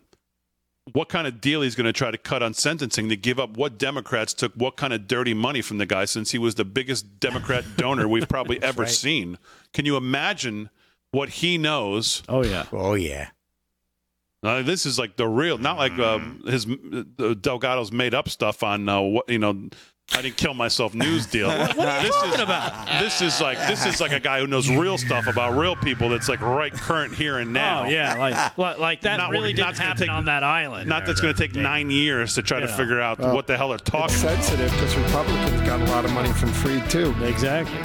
Speaker 1: what kind of deal he's going to try to cut on sentencing to give up what Democrats took what kind of dirty money from the guy since he was the biggest Democrat (laughs) donor we've probably ever seen? Can you imagine what he knows?
Speaker 3: Oh yeah.
Speaker 4: Oh yeah.
Speaker 1: Uh, this is like the real, not like um, his uh, Delgado's made up stuff on uh, what you know. I didn't kill myself news deal. (laughs) what are you talking about? This is like this is like a guy who knows real stuff about real people. That's like right current here and oh, now.
Speaker 3: Oh yeah. Like like, like that
Speaker 1: Not-
Speaker 3: really
Speaker 1: not
Speaker 3: didn't
Speaker 1: gonna
Speaker 3: happen
Speaker 1: take-
Speaker 3: on that island.
Speaker 1: Not that's going to take nine years to try to figure out what the hell they're
Speaker 2: It's
Speaker 1: talking.
Speaker 2: sensitive because Republicans got a lot of money from Fried too.
Speaker 3: exactly.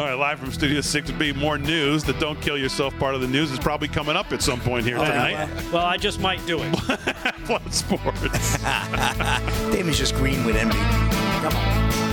Speaker 1: All right, live from Studio 6B, more news. The Don't Kill Yourself part of the news is probably coming up at some point here tonight.
Speaker 3: Well, I just might do it. (laughs)
Speaker 1: Plus sports. (laughs)
Speaker 4: Damon's just green with envy. Come on.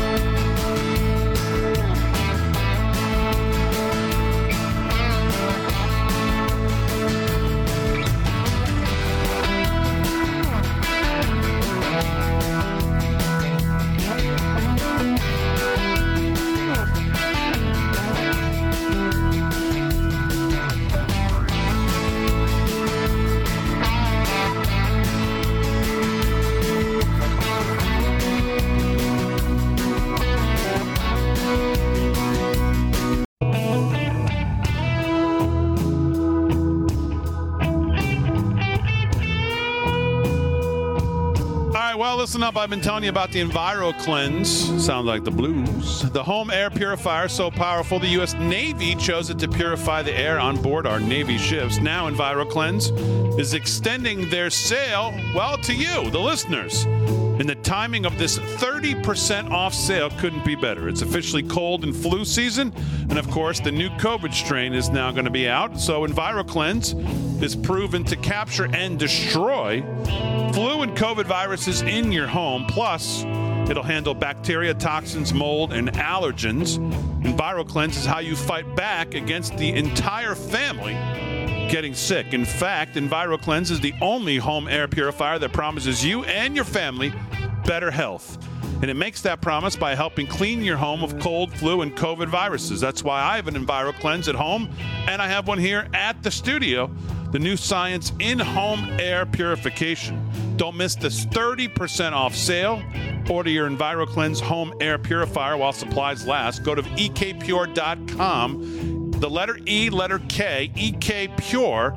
Speaker 1: Listen up. I've been telling you about the Enviro Cleanse. Sounds like the blues. The home air purifier so powerful the U.S. Navy chose it to purify the air on board our Navy ships. Now, Enviro Cleanse is extending their sale, well, to you, the listeners. And the timing of this 30% off sale couldn't be better. It's officially cold and flu season. And of course, the new COVID strain is now going to be out. So, EnviroCleanse is proven to capture and destroy flu and COVID viruses in your home. Plus, it'll handle bacteria, toxins, mold, and allergens. EnviroCleanse is how you fight back against the entire family getting sick. In fact, EnviroCleanse is the only home air purifier that promises you and your family better health. And it makes that promise by helping clean your home of cold, flu, and COVID viruses. That's why I have an EnviroCleanse at home, and I have one here at the studio. The new science in home air purification. Don't miss this 30% off sale. Order your EnviroCleanse home air purifier while supplies last. Go to ekpure.com the letter E, letter K, ekpure.com.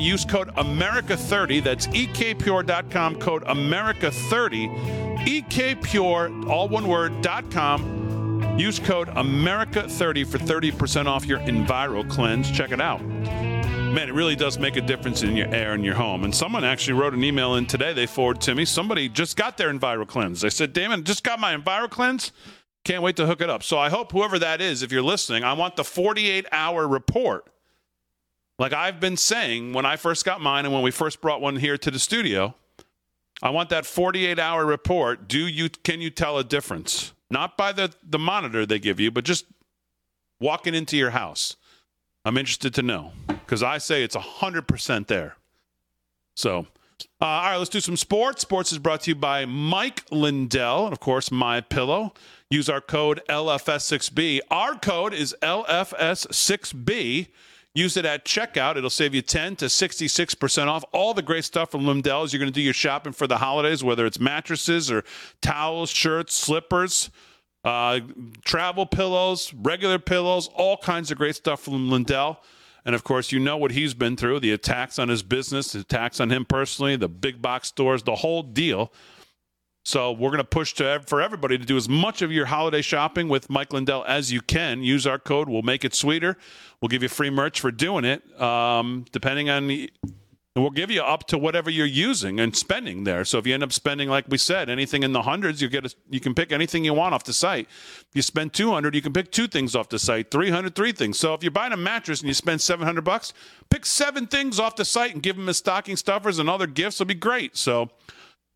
Speaker 1: Use code America30. That's ekpure.com, code America30. ekpure, all one word, dot com. Use code America30 for 30% off your Enviro Cleanse. Check it out. Man, it really does make a difference in your air in your home. And someone actually wrote an email in today. They forwarded to me. Somebody just got their Enviro Cleanse. They said, Damon, just got my Enviro Cleanse. Can't wait to hook it up. So I hope whoever that is, if you're listening, I want the 48 hour report Like I've been saying when I first got mine and when we first brought one here to the studio, I want that 48 hour report. Do you can you tell a difference? Not by the the monitor they give you, but just walking into your house. I'm interested to know because I say it's 100% there. So, uh, all right, let's do some sports. Sports is brought to you by Mike Lindell and, of course, My Pillow. Use our code LFS6B. Our code is LFS6B. Use it at checkout. It'll save you 10 to 66% off. All the great stuff from Lindell's. You're going to do your shopping for the holidays, whether it's mattresses or towels, shirts, slippers, uh, travel pillows, regular pillows, all kinds of great stuff from Lindell. And of course, you know what he's been through the attacks on his business, the attacks on him personally, the big box stores, the whole deal. So we're going to push to for everybody to do as much of your holiday shopping with Mike Lindell as you can. Use our code; we'll make it sweeter. We'll give you free merch for doing it, um, depending on the. And we'll give you up to whatever you're using and spending there. So if you end up spending, like we said, anything in the hundreds, you get a, you can pick anything you want off the site. If you spend 200, you can pick two things off the site. 300, three things. So if you're buying a mattress and you spend 700 bucks, pick seven things off the site and give them as stocking stuffers and other gifts. It'll be great. So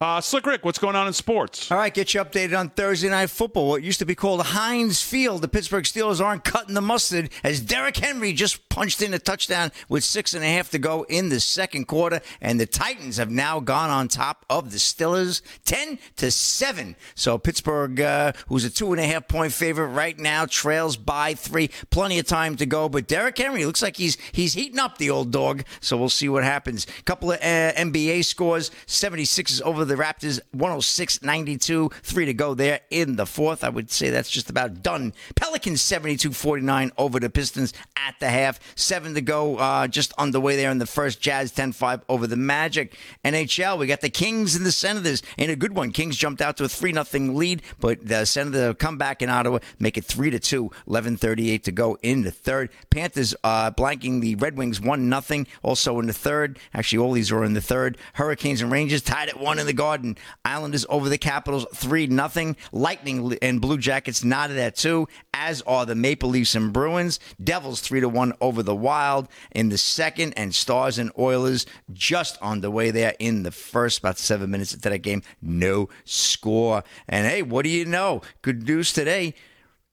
Speaker 1: uh, Slick Rick, what's going on in sports?
Speaker 4: All right, get you updated on Thursday Night Football. What used to be called Heinz Field. The Pittsburgh Steelers aren't cutting the mustard as Derrick Henry just punched in a touchdown with six and a half to go in the second quarter, and the Titans have now gone on top of the Steelers, ten to seven. So Pittsburgh, uh, who's a two and a half point favorite right now, trails by three. Plenty of time to go, but Derrick Henry looks like he's he's heating up the old dog. So we'll see what happens. A Couple of uh, NBA scores: 76 is over the Raptors, 106 92. Three to go there in the fourth. I would say that's just about done. Pelicans 72 49 over the Pistons at the half. Seven to go, uh, just underway there in the first. Jazz 10 5 over the Magic. NHL, we got the Kings and the Senators in a good one. Kings jumped out to a 3 0 lead, but the Senators come back in Ottawa, make it 3 to 2, 11 38 to go in the third. Panthers uh, blanking the Red Wings 1 0, also in the third. Actually, all these are in the third. Hurricanes and Rangers tied at 1 in the Garden. Islanders over the Capitals 3 0. Lightning and Blue Jackets knotted at 2, as are the Maple Leafs and Bruins. Devils 3 to 1 over the Wild in the second, and Stars and Oilers just on the way there in the first. About seven minutes into that game, no score. And hey, what do you know? Good news today.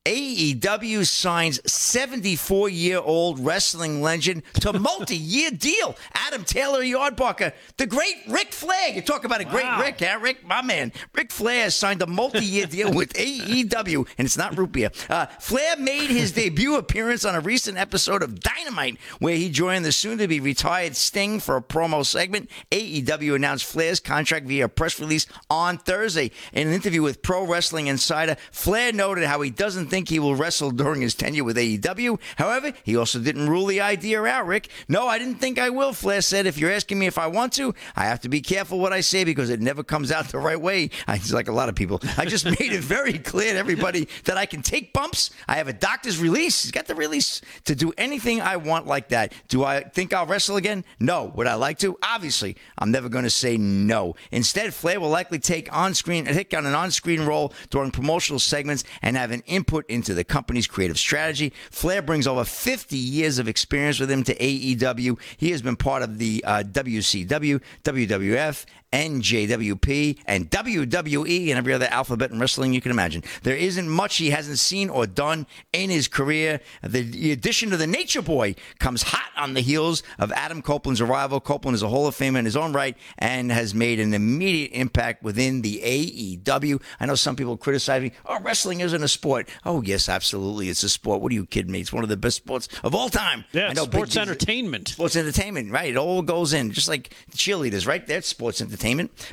Speaker 4: AEW signs 74 year old wrestling legend to (laughs) multi year deal. Adam Taylor Yardbarker, the great Ric Flair. You talk about a great
Speaker 3: Wow.
Speaker 4: Rick, huh? Rick, my man. Ric Flair has signed a multi year deal (laughs) with AEW, and it's not root beer. Uh, Flair made his (laughs) debut appearance on a recent episode of Dynamite, where he joined the soon to be retired Sting for a promo segment. AEW announced Flair's contract via a press release on Thursday. In an interview with Pro Wrestling Insider, Flair noted how he doesn't think he will wrestle during his tenure with AEW. However, he also didn't rule the idea out, Rick. No, I didn't think I will, Flair said. If you're asking me if I want to, I have to be careful what I say because it never comes out (laughs) the right way. I, it's like a lot of people. I just (laughs) made it very clear to everybody that I can take bumps. I have a doctor's release. He's got the release to do anything I want like that. Do I think I'll wrestle again? No. Would I like to? Obviously, I'm never going to say no. Instead, Flair will likely take on screen, take on an on screen role during promotional segments and have an input into the company's creative strategy. Flair brings over 50 years of experience with him to AEW. He has been part of the uh, WCW, WWF, NJWP, and WWE, and every other alphabet in wrestling you can imagine. There isn't much he hasn't seen or done in his career. The, addition of the Nature Boy comes hot on the heels of Adam Copeland's arrival. Copeland is a Hall of Famer in his own right and has made an immediate impact within the AEW. I know some people criticize me. Oh, wrestling isn't a sport. Oh, yes, absolutely, it's a sport. What are you kidding me? It's one of the best sports of all time.
Speaker 3: Yeah,
Speaker 4: I know
Speaker 3: sports entertainment.
Speaker 4: Sports entertainment, right? It all goes in, just like cheerleaders, right? That's sports entertainment.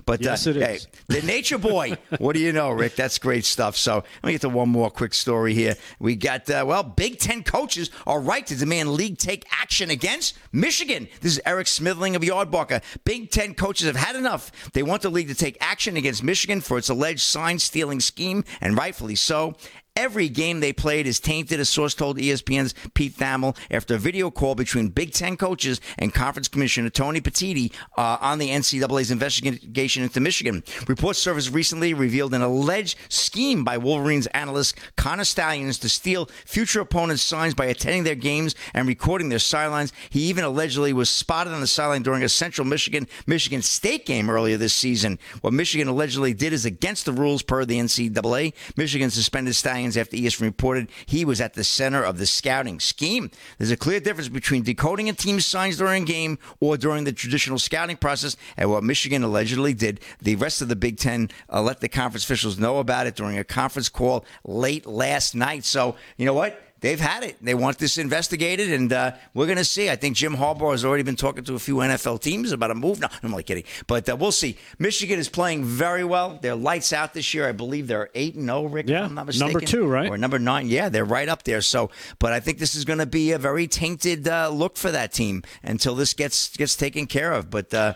Speaker 4: But
Speaker 3: Yes,
Speaker 4: uh,
Speaker 3: it is.
Speaker 4: hey, the Nature Boy. (laughs) what do you know, Rick? That's great stuff. So let me get to one more quick story here. We got uh, well, Big Ten coaches are right to demand league take action against Michigan. This is Eric Smithling of Yardbarker. Big Ten coaches have had enough. They want the league to take action against Michigan for its alleged sign stealing scheme, and rightfully so. Every game they played is tainted, a source told ESPN's Pete Thamel after a video call between Big Ten coaches and Conference Commissioner Tony Petitti uh, on the NCAA's investigation into Michigan. Reports surfaced recently revealed an alleged scheme by Wolverines analyst Connor Stalions to steal future opponents' signs by attending their games and recording their sidelines. He even allegedly was spotted on the sideline during a Central Michigan Michigan State game earlier this season. What Michigan allegedly did is against the rules per the NCAA. Michigan suspended After ESPN reported he was at the center of the scouting scheme. There's a clear difference between decoding a team's signs during a game or during the traditional scouting process and what Michigan allegedly did. The rest of the Big Ten uh, let the conference officials know about it during a conference call late last night. So, you know what? They've had it. They want this investigated, and uh, we're going to see. I think Jim Harbaugh has already been talking to a few NFL teams about a move. No, I'm only kidding, but uh, we'll see. Michigan is playing very well. They're lights out this year. I believe they're eight and zero. Rick,
Speaker 3: yeah, number two, right?
Speaker 4: Or number nine. Yeah, they're right up there. So, but I think this is going to be a very tainted uh, look for that team until this gets gets taken care of. But uh,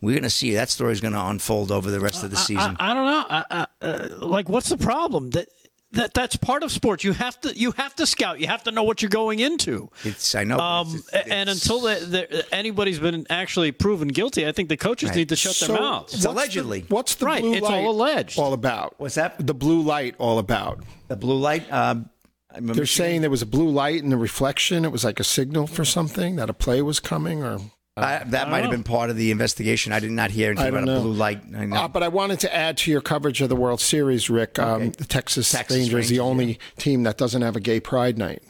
Speaker 4: we're going to see. That story is going to unfold over the rest of the season.
Speaker 3: I, I, I don't know. I, uh, like, what's the problem that? That that's part of sports. You have to you have to scout. You have to know what you're going into.
Speaker 4: It's I know.
Speaker 3: Um,
Speaker 4: it's,
Speaker 3: it's, and until the, the, anybody's been actually proven guilty, I think the coaches right. need to shut
Speaker 2: so
Speaker 3: their mouths.
Speaker 4: It's allegedly.
Speaker 2: The, what's the
Speaker 3: right?
Speaker 2: blue
Speaker 3: it's
Speaker 2: light
Speaker 3: all alleged.
Speaker 2: All about
Speaker 4: what's that?
Speaker 2: The blue light all about
Speaker 4: the blue light. Um,
Speaker 2: They're saying there was a blue light in the reflection. It was like a signal for something that a play was coming, or
Speaker 4: uh, that might have been part of the investigation. I did not hear anything about
Speaker 2: know.
Speaker 4: a blue light. I
Speaker 2: uh, but I wanted to add to your coverage of the World Series, Rick. Um,
Speaker 4: Okay.
Speaker 2: the Texas,
Speaker 4: Texas
Speaker 2: Rangers,
Speaker 4: Rangers,
Speaker 2: the only
Speaker 4: yeah.
Speaker 2: team that doesn't have a gay pride night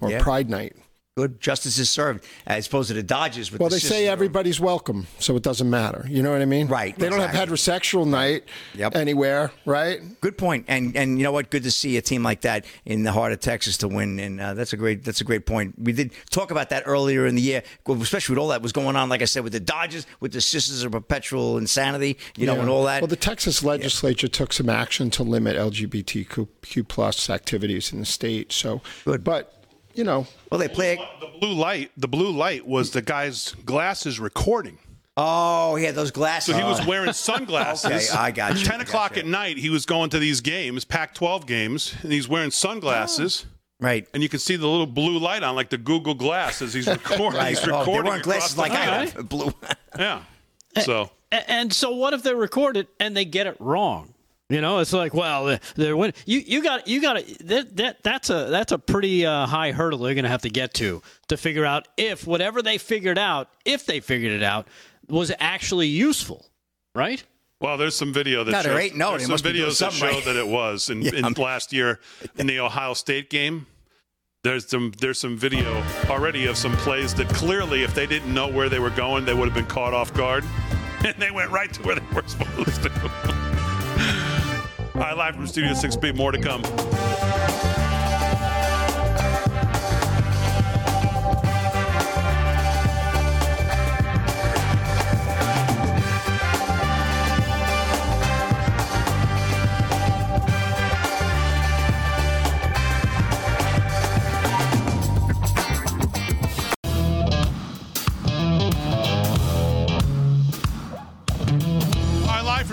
Speaker 2: or
Speaker 4: Yeah.
Speaker 2: pride night.
Speaker 4: Good justice is served, as opposed to the Dodgers. With
Speaker 2: Well,
Speaker 4: the
Speaker 2: they say everybody's welcome, so it doesn't matter. You know what I mean?
Speaker 4: Right,
Speaker 2: They don't have heterosexual night
Speaker 4: Yep.
Speaker 2: anywhere, right?
Speaker 4: Good point. and and you know what? Good to see a team like that in the heart of Texas to win, and uh, that's a great that's a great point. We did talk about that earlier in the year, especially with all that was going on. Like I said, with the Dodgers, with the Sisters of Perpetual Insanity, you know,
Speaker 2: Yeah.
Speaker 4: and all that.
Speaker 2: Well, the Texas legislature took some action to limit LGBTQ plus activities in the state. So,
Speaker 4: Good.
Speaker 2: But you know,
Speaker 4: well, they play.
Speaker 1: The blue light, the blue light was the guy's glasses recording.
Speaker 4: Oh, he had those glasses.
Speaker 1: So he was oh. wearing (laughs) sunglasses.
Speaker 4: Okay, I got you.
Speaker 1: Ten
Speaker 4: I
Speaker 1: o'clock
Speaker 4: gotcha.
Speaker 1: at night, he was going to these games, Pac-12 games, and he's wearing sunglasses.
Speaker 4: right.
Speaker 1: And you can see the little blue light on, like the Google Glass, as he's (laughs) recording.
Speaker 4: Right.
Speaker 1: He's
Speaker 4: Oh,
Speaker 1: recording.
Speaker 4: they weren't glasses
Speaker 1: across
Speaker 4: like
Speaker 1: the
Speaker 4: I have. (laughs) Blue.
Speaker 1: Yeah. So
Speaker 3: A- And so, what if they record it and they get it wrong? You know, it's like, well, they're winning. You you got you got to that, that that's a that's a pretty uh, high hurdle they're going to have to get to to figure out if whatever they figured out, if they figured it out, was actually useful, right?
Speaker 1: Well, there's some video that
Speaker 4: No, there
Speaker 1: shows,
Speaker 4: ain't no,
Speaker 1: there's some
Speaker 4: must be doing
Speaker 1: videos that show
Speaker 4: right.
Speaker 1: that it was in, (laughs)
Speaker 4: Yeah,
Speaker 1: in last year in the Ohio State game. There's some there's some video already of some plays that clearly, if they didn't know where they were going, they would have been caught off guard, (laughs) and they went right to where they were supposed to. (laughs) All right, live from Studio 6B. More to come.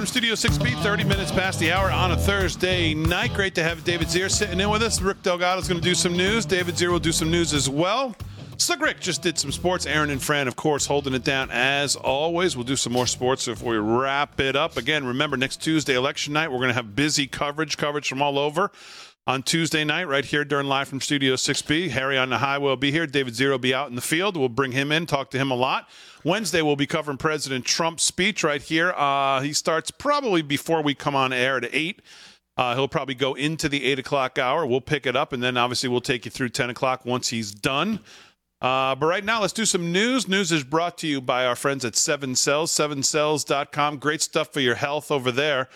Speaker 1: From Studio 6B, 30 minutes past the hour on a Thursday night. Great to have David Zier sitting in with us. Rick Delgado is going to do some news. David Zier will do some news as well. Slick Rick just did some sports. Aaron and Fran, of course, holding it down as always. We'll do some more sports before we wrap it up. Again, remember, next Tuesday, election night, we're going to have busy coverage, coverage from all over. On Tuesday night, right here during Live from Studio 6B, Harry on the highway will be here. David Zier will be out in the field. We'll bring him in, talk to him a lot. Wednesday, we'll be covering President Trump's speech right here. Uh, he starts probably before we come on air at 8. Uh, he'll probably go into the 8 o'clock hour. We'll pick it up, and then obviously we'll take you through 10 o'clock once he's done. Uh, but right now, let's do some news. News is brought to you by our friends at Seven Cells, sevencells.com. Great stuff for your health over there.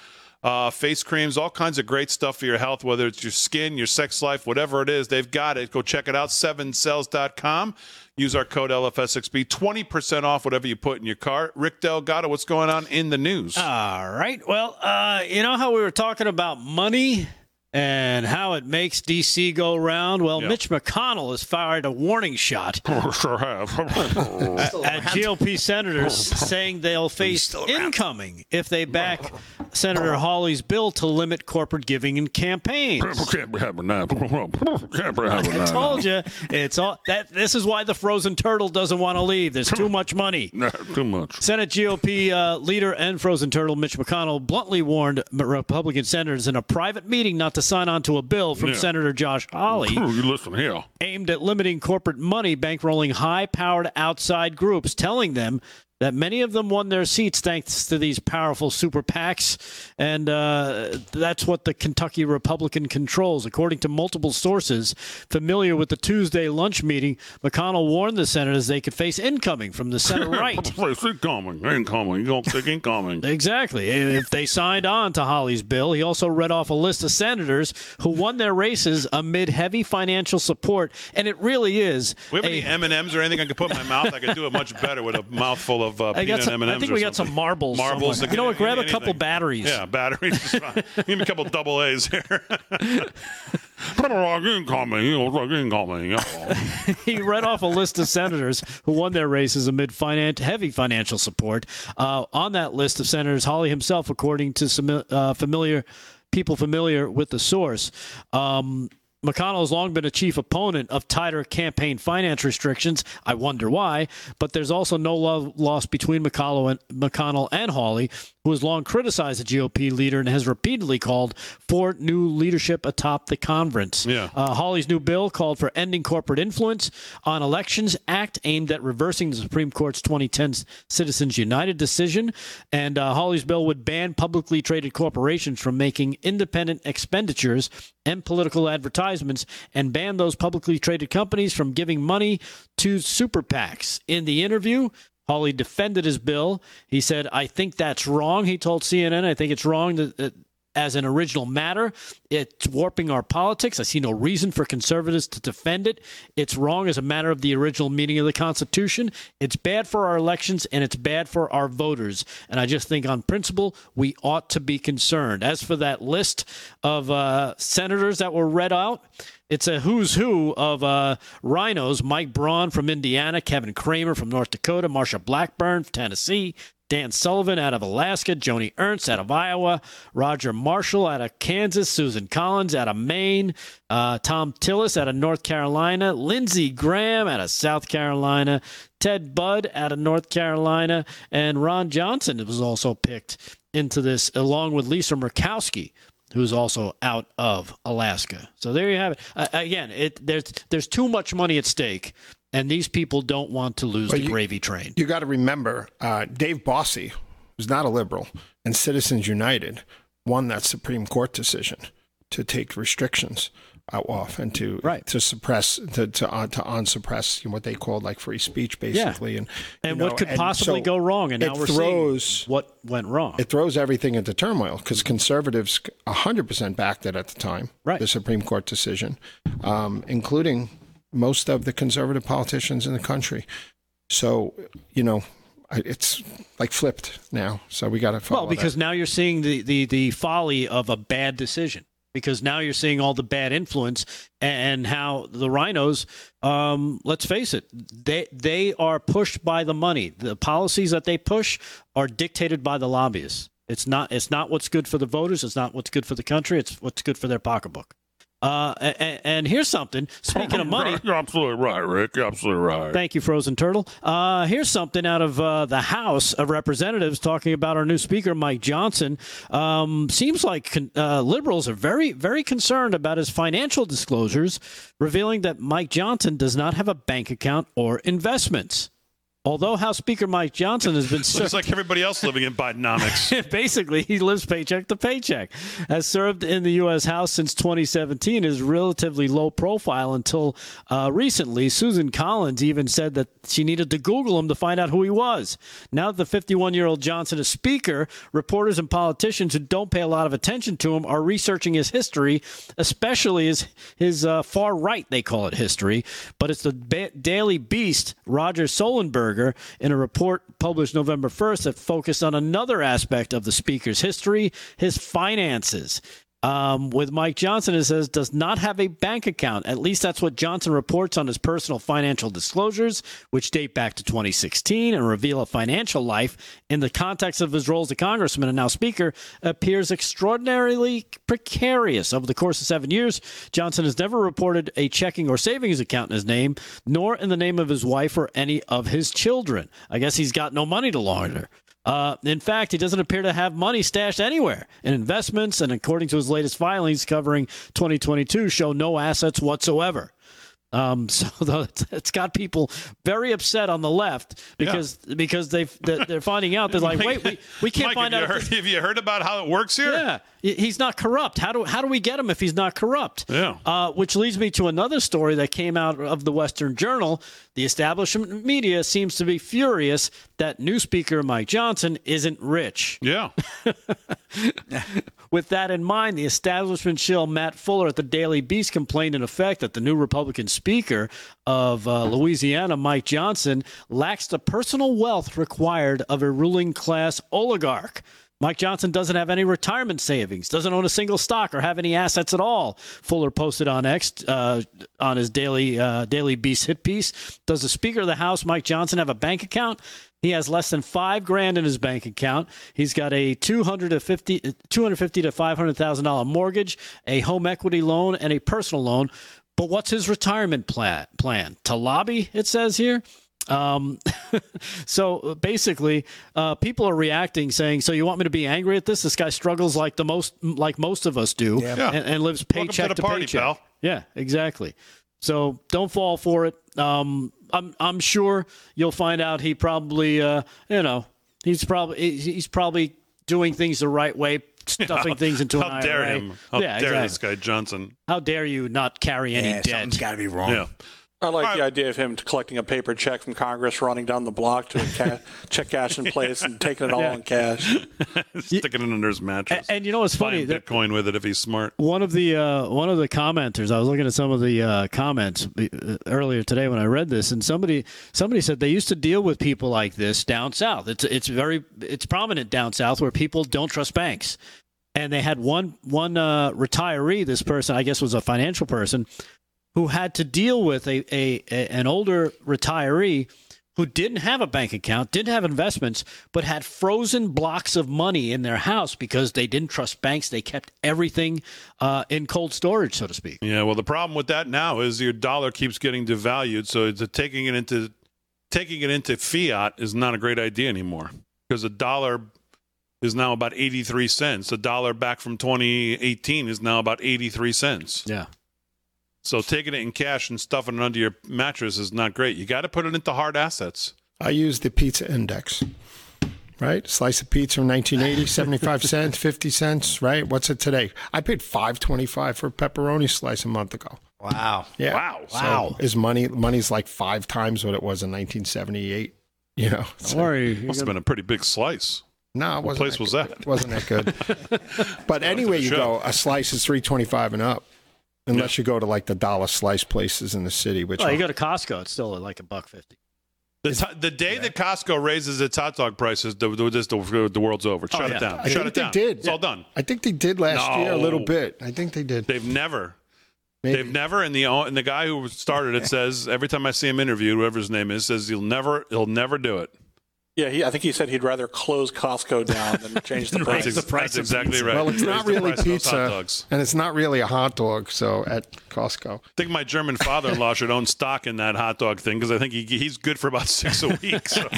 Speaker 1: Uh, face creams, all kinds of great stuff for your health, whether it's your skin, your sex life, whatever it is, they've got it. Go check it out, sevencells.com. Use our code LFS6B, 20% off whatever you put in your cart. Rick Delgado, what's going on in the news?
Speaker 3: All right. Well, uh, you know how we were talking about money and how it makes D.C. go round. Well,
Speaker 1: Yeah.
Speaker 3: Mitch McConnell has fired a warning shot (laughs)
Speaker 1: sure have. (laughs)
Speaker 3: at GOP senators (laughs) saying they'll face incoming if they back Senator Hawley's bill to limit corporate giving in campaigns.
Speaker 1: Can't be having that. Can't be having
Speaker 3: I told you, it's all that. This is why the frozen turtle doesn't want to leave. There's too much money.
Speaker 1: Nah, too much.
Speaker 3: Senate GOP uh, leader and frozen turtle Mitch McConnell bluntly warned Republican senators in a private meeting not to sign on to a bill from
Speaker 1: Yeah.
Speaker 3: Senator Josh Hawley
Speaker 1: you listen here.
Speaker 3: aimed at limiting corporate money bankrolling high powered outside groups, telling them that many of them won their seats thanks to these powerful super PACs. And uh, that's what the Kentucky Republican controls. According to multiple sources familiar with the Tuesday lunch meeting, McConnell warned the senators they could face incoming from the center (laughs) right.
Speaker 1: Incoming, incoming. You don't think incoming?
Speaker 3: Exactly. If they signed on to Hawley's bill, he also read off a list of senators who won their races amid heavy financial support, and it really is.
Speaker 1: We have
Speaker 3: a-
Speaker 1: any M and M's or anything I could put in my mouth? I could do it much better with a mouthful of uh,
Speaker 3: I
Speaker 1: peanut
Speaker 3: some,
Speaker 1: M and M's.
Speaker 3: I think we got some marbles.
Speaker 1: Marbles.
Speaker 3: somewhere. You know what? Grab a couple batteries.
Speaker 1: Yeah, batteries. is fine. (laughs) Give me a couple double A's here. incoming. You incoming.
Speaker 3: He read off a list of senators who won their races amid finan- heavy financial support. Uh, on that list of senators, Hawley himself, according to some uh, familiar people familiar with the source. Um, McConnell has long been a chief opponent of tighter campaign finance restrictions. I wonder why, but there's also no love lost between McConnell and, McConnell and Hawley, who has long criticized the GOP leader and has repeatedly called for new leadership atop the conference.
Speaker 1: Yeah.
Speaker 3: Uh, Hawley's new bill called for ending corporate influence on elections act aimed at reversing the Supreme Court's 2010 Citizens United decision. And uh, Hawley's bill would ban publicly traded corporations from making independent expenditures and political advertisements and ban those publicly traded companies from giving money to super PACs. In the interview, Hawley defended his bill. He said, I think that's wrong. He told CNN, I think it's wrong that, uh, that as an original matter. It's warping our politics. I see no reason for conservatives to defend it. It's wrong as a matter of the original meaning of the Constitution. It's bad for our elections and it's bad for our voters. And I just think, on principle, we ought to be concerned. As for that list of uh, senators that were read out, it's a who's who of uh, rhinos Mike Braun from Indiana, Kevin Cramer from North Dakota, Marsha Blackburn from Tennessee, Dan Sullivan out of Alaska, Joni Ernst out of Iowa, Roger Marshall out of Kansas, Susan Collins out of Maine, uh, Thom Tillis out of North Carolina, Lindsey Graham out of South Carolina, Ted Budd out of North Carolina, and Ron Johnson was also picked into this, along with Lisa Murkowski who's also out of Alaska. So there you have it. Uh, again, it, there's there's too much money at stake, and these people don't want to lose the
Speaker 2: you-
Speaker 3: gravy train.
Speaker 2: You got to remember, uh, Dave Bossie, who's not a liberal, and Citizens United won that Supreme Court decision to take restrictions uh, off and to
Speaker 3: Right.
Speaker 2: to suppress to to on to unsuppress what they called like free speech, basically. And
Speaker 3: And
Speaker 2: you
Speaker 3: what
Speaker 2: know,
Speaker 3: could possibly
Speaker 2: so
Speaker 3: go wrong? And now we're
Speaker 2: throws
Speaker 3: seeing what went wrong.
Speaker 2: it throws everything into turmoil because conservatives 100% backed it at the time,
Speaker 3: Right.
Speaker 2: the Supreme Court decision, um, including most of the conservative politicians in the country. So, you know, it's like flipped now. So we got to follow
Speaker 3: well, because now you're seeing the, the, the folly of a bad decision. Because now you're seeing all the bad influence and how the rhinos, um, let's face it, they they are pushed by the money. The policies that they push are dictated by the lobbyists. It's not it's not what's good for the voters. It's not what's good for the country. It's what's good for their pocketbook. Uh, and, and here's something. Speaking of money, (laughs)
Speaker 1: You're absolutely right, Rick. You're absolutely right.
Speaker 3: Thank you, Frozen Turtle. Uh, here's something out of uh, the House of Representatives talking about our new Speaker, Mike Johnson. Um, seems like con- uh, liberals are very, very concerned about his financial disclosures, revealing that Mike Johnson does not have a bank account or investments. Although House Speaker Mike Johnson has been (laughs)
Speaker 1: Looks like everybody else living in Bidenomics. (laughs)
Speaker 3: Basically, he lives paycheck to paycheck. Has served in the U.S. House since 2017. Is relatively low profile until uh, recently. Susan Collins even said that she needed to Google him to find out who he was. Now that the 51 year old Johnson is Speaker, reporters and politicians who don't pay a lot of attention to him are researching his history, especially his his uh, far right. They call it history, but it's the ba- Daily Beast. Roger In a report published November 1st that focused on another aspect of the speaker's history, his finances. Um, with Mike Johnson, it says, does not have a bank account. At least that's what Johnson reports on his personal financial disclosures, which date back to 2016 and reveal a financial life in the context of his role as congressman and now speaker appears extraordinarily precarious. Over the course of seven years, Johnson has never reported a checking or savings account in his name, nor in the name of his wife or any of his children. I guess he's got no money to launder. Uh, in fact, he doesn't appear to have money stashed anywhere in investments, and according to his latest filings covering 2022, show no assets whatsoever. Um, (laughs) so the, it's got people very upset on the left because yeah. because they they're finding out they're like, (laughs) wait, we, we can't
Speaker 1: Mike,
Speaker 3: find
Speaker 1: have
Speaker 3: out.
Speaker 1: You heard, have you heard about how it works here?
Speaker 3: Yeah, he's not corrupt. How do how do we get him if he's not corrupt?
Speaker 1: Yeah.
Speaker 3: Uh, which leads me to another story that came out of the Western Journal. The establishment media seems to be furious that new Speaker Mike Johnson isn't rich.
Speaker 1: Yeah. (laughs)
Speaker 3: With that in mind, the establishment shill Matt Fuller at the Daily Beast complained in effect that the new Republican Speaker of uh, Louisiana, Mike Johnson, lacks the personal wealth required of a ruling class oligarch. Mike Johnson doesn't have any retirement savings, doesn't own a single stock or have any assets at all. Fuller posted on X uh, on his daily uh, Daily Beast hit piece. Does the Speaker of the House, Mike Johnson, have a bank account? He has less than five grand in his bank account. He's got a 250, 250 to five hundred thousand dollar mortgage, a home equity loan, and a personal loan. But what's his retirement plan? Plan to lobby? It says here. Um, (laughs) so basically, uh, people are reacting, saying, "So you want me to be angry at this? This guy struggles like the most, like most of us do,
Speaker 1: Yeah.
Speaker 3: and, and lives paycheck
Speaker 1: Welcome to the
Speaker 3: to
Speaker 1: party,
Speaker 3: paycheck."
Speaker 1: pal.
Speaker 3: Yeah, exactly. So don't fall for it. Um, I'm I'm sure you'll find out he probably, uh, you know, he's probably he's probably doing things the right way, stuffing (laughs) things into
Speaker 1: How
Speaker 3: an
Speaker 1: dare
Speaker 3: IRA.
Speaker 1: him? How
Speaker 3: yeah,
Speaker 1: dare
Speaker 3: exactly.
Speaker 1: this guy Johnson?
Speaker 3: How dare you not carry any
Speaker 4: Yeah,
Speaker 3: debt?
Speaker 4: something's got to be wrong.
Speaker 1: Yeah.
Speaker 6: I like
Speaker 1: All
Speaker 6: the idea of him collecting a paper check from Congress, running down the block to a ca- (laughs) check cash in place, and taking it all in cash. (laughs)
Speaker 1: Sticking it under his mattress.
Speaker 3: And, and you know what's funny?
Speaker 1: Buying
Speaker 3: That-
Speaker 1: Bitcoin with it if he's smart.
Speaker 3: one of the uh, one of the commenters i was looking at some of the uh, comments uh, earlier today when i read this and somebody somebody said they used to deal with people like this down south it's it's very it's prominent down south where people don't trust banks and they had one one uh, retiree this person i guess was a financial person who had to deal with a, a, a an older retiree who didn't have a bank account, didn't have investments, but had frozen blocks of money in their house because they didn't trust banks. They kept everything uh, in cold storage, so to speak.
Speaker 1: Yeah, well, the problem with that now is your dollar keeps getting devalued, so it's taking it into taking it into fiat is not a great idea anymore because a dollar is now about 83 cents. A dollar back from 2018 is now about 83 cents.
Speaker 3: Yeah.
Speaker 1: So taking it in cash and stuffing it under your mattress is not great. You got to put it into hard assets.
Speaker 2: I use the pizza index. Right? Slice of pizza from 1980, (laughs) 75 cents, 50 cents, right? What's it today? I paid 5.25 for a pepperoni slice a month ago.
Speaker 4: Wow.
Speaker 2: Yeah.
Speaker 1: Wow.
Speaker 2: So
Speaker 3: Wow.
Speaker 2: is money money's like 5 times what it was in 1978, you know.
Speaker 3: Don't
Speaker 2: So-
Speaker 3: worry.
Speaker 1: Must have
Speaker 3: gonna-
Speaker 1: been a pretty big slice.
Speaker 2: No, it wasn't
Speaker 1: place
Speaker 2: that
Speaker 1: was
Speaker 2: good.
Speaker 1: that?
Speaker 2: It wasn't that good. (laughs) but anyway, you go a slice is 325 and up. Unless you go to like the dollar slice places in the city, which
Speaker 3: Well,
Speaker 2: are-
Speaker 3: you go to Costco, it's still like a buck fifty.
Speaker 1: The, t- the day that Costco raises its hot dog prices, the, the, the, the world's over. Oh, Shut
Speaker 3: Oh, yeah.
Speaker 1: it down.
Speaker 2: I
Speaker 1: Shut
Speaker 2: think
Speaker 1: it
Speaker 2: they did.
Speaker 1: It's all done.
Speaker 2: I think they did last year a little bit. I think they did.
Speaker 1: They've never.
Speaker 2: Maybe.
Speaker 1: They've never, and the and the guy who started it (laughs) says every time I see him interviewed, whoever his name is, says he'll never he'll never do it.
Speaker 6: Yeah, he, I think he said he'd rather close Costco down than (laughs) change the price.
Speaker 1: That's, ex- that's exactly right.
Speaker 2: Well, it's
Speaker 1: Raise
Speaker 2: not really
Speaker 1: price of those hot
Speaker 2: pizza,
Speaker 1: dogs.
Speaker 2: and it's not really a hot dog. So at Costco,
Speaker 1: I think my German father-in-law should own stock in that hot dog thing because I think he, he's good for about six a week. So. (laughs)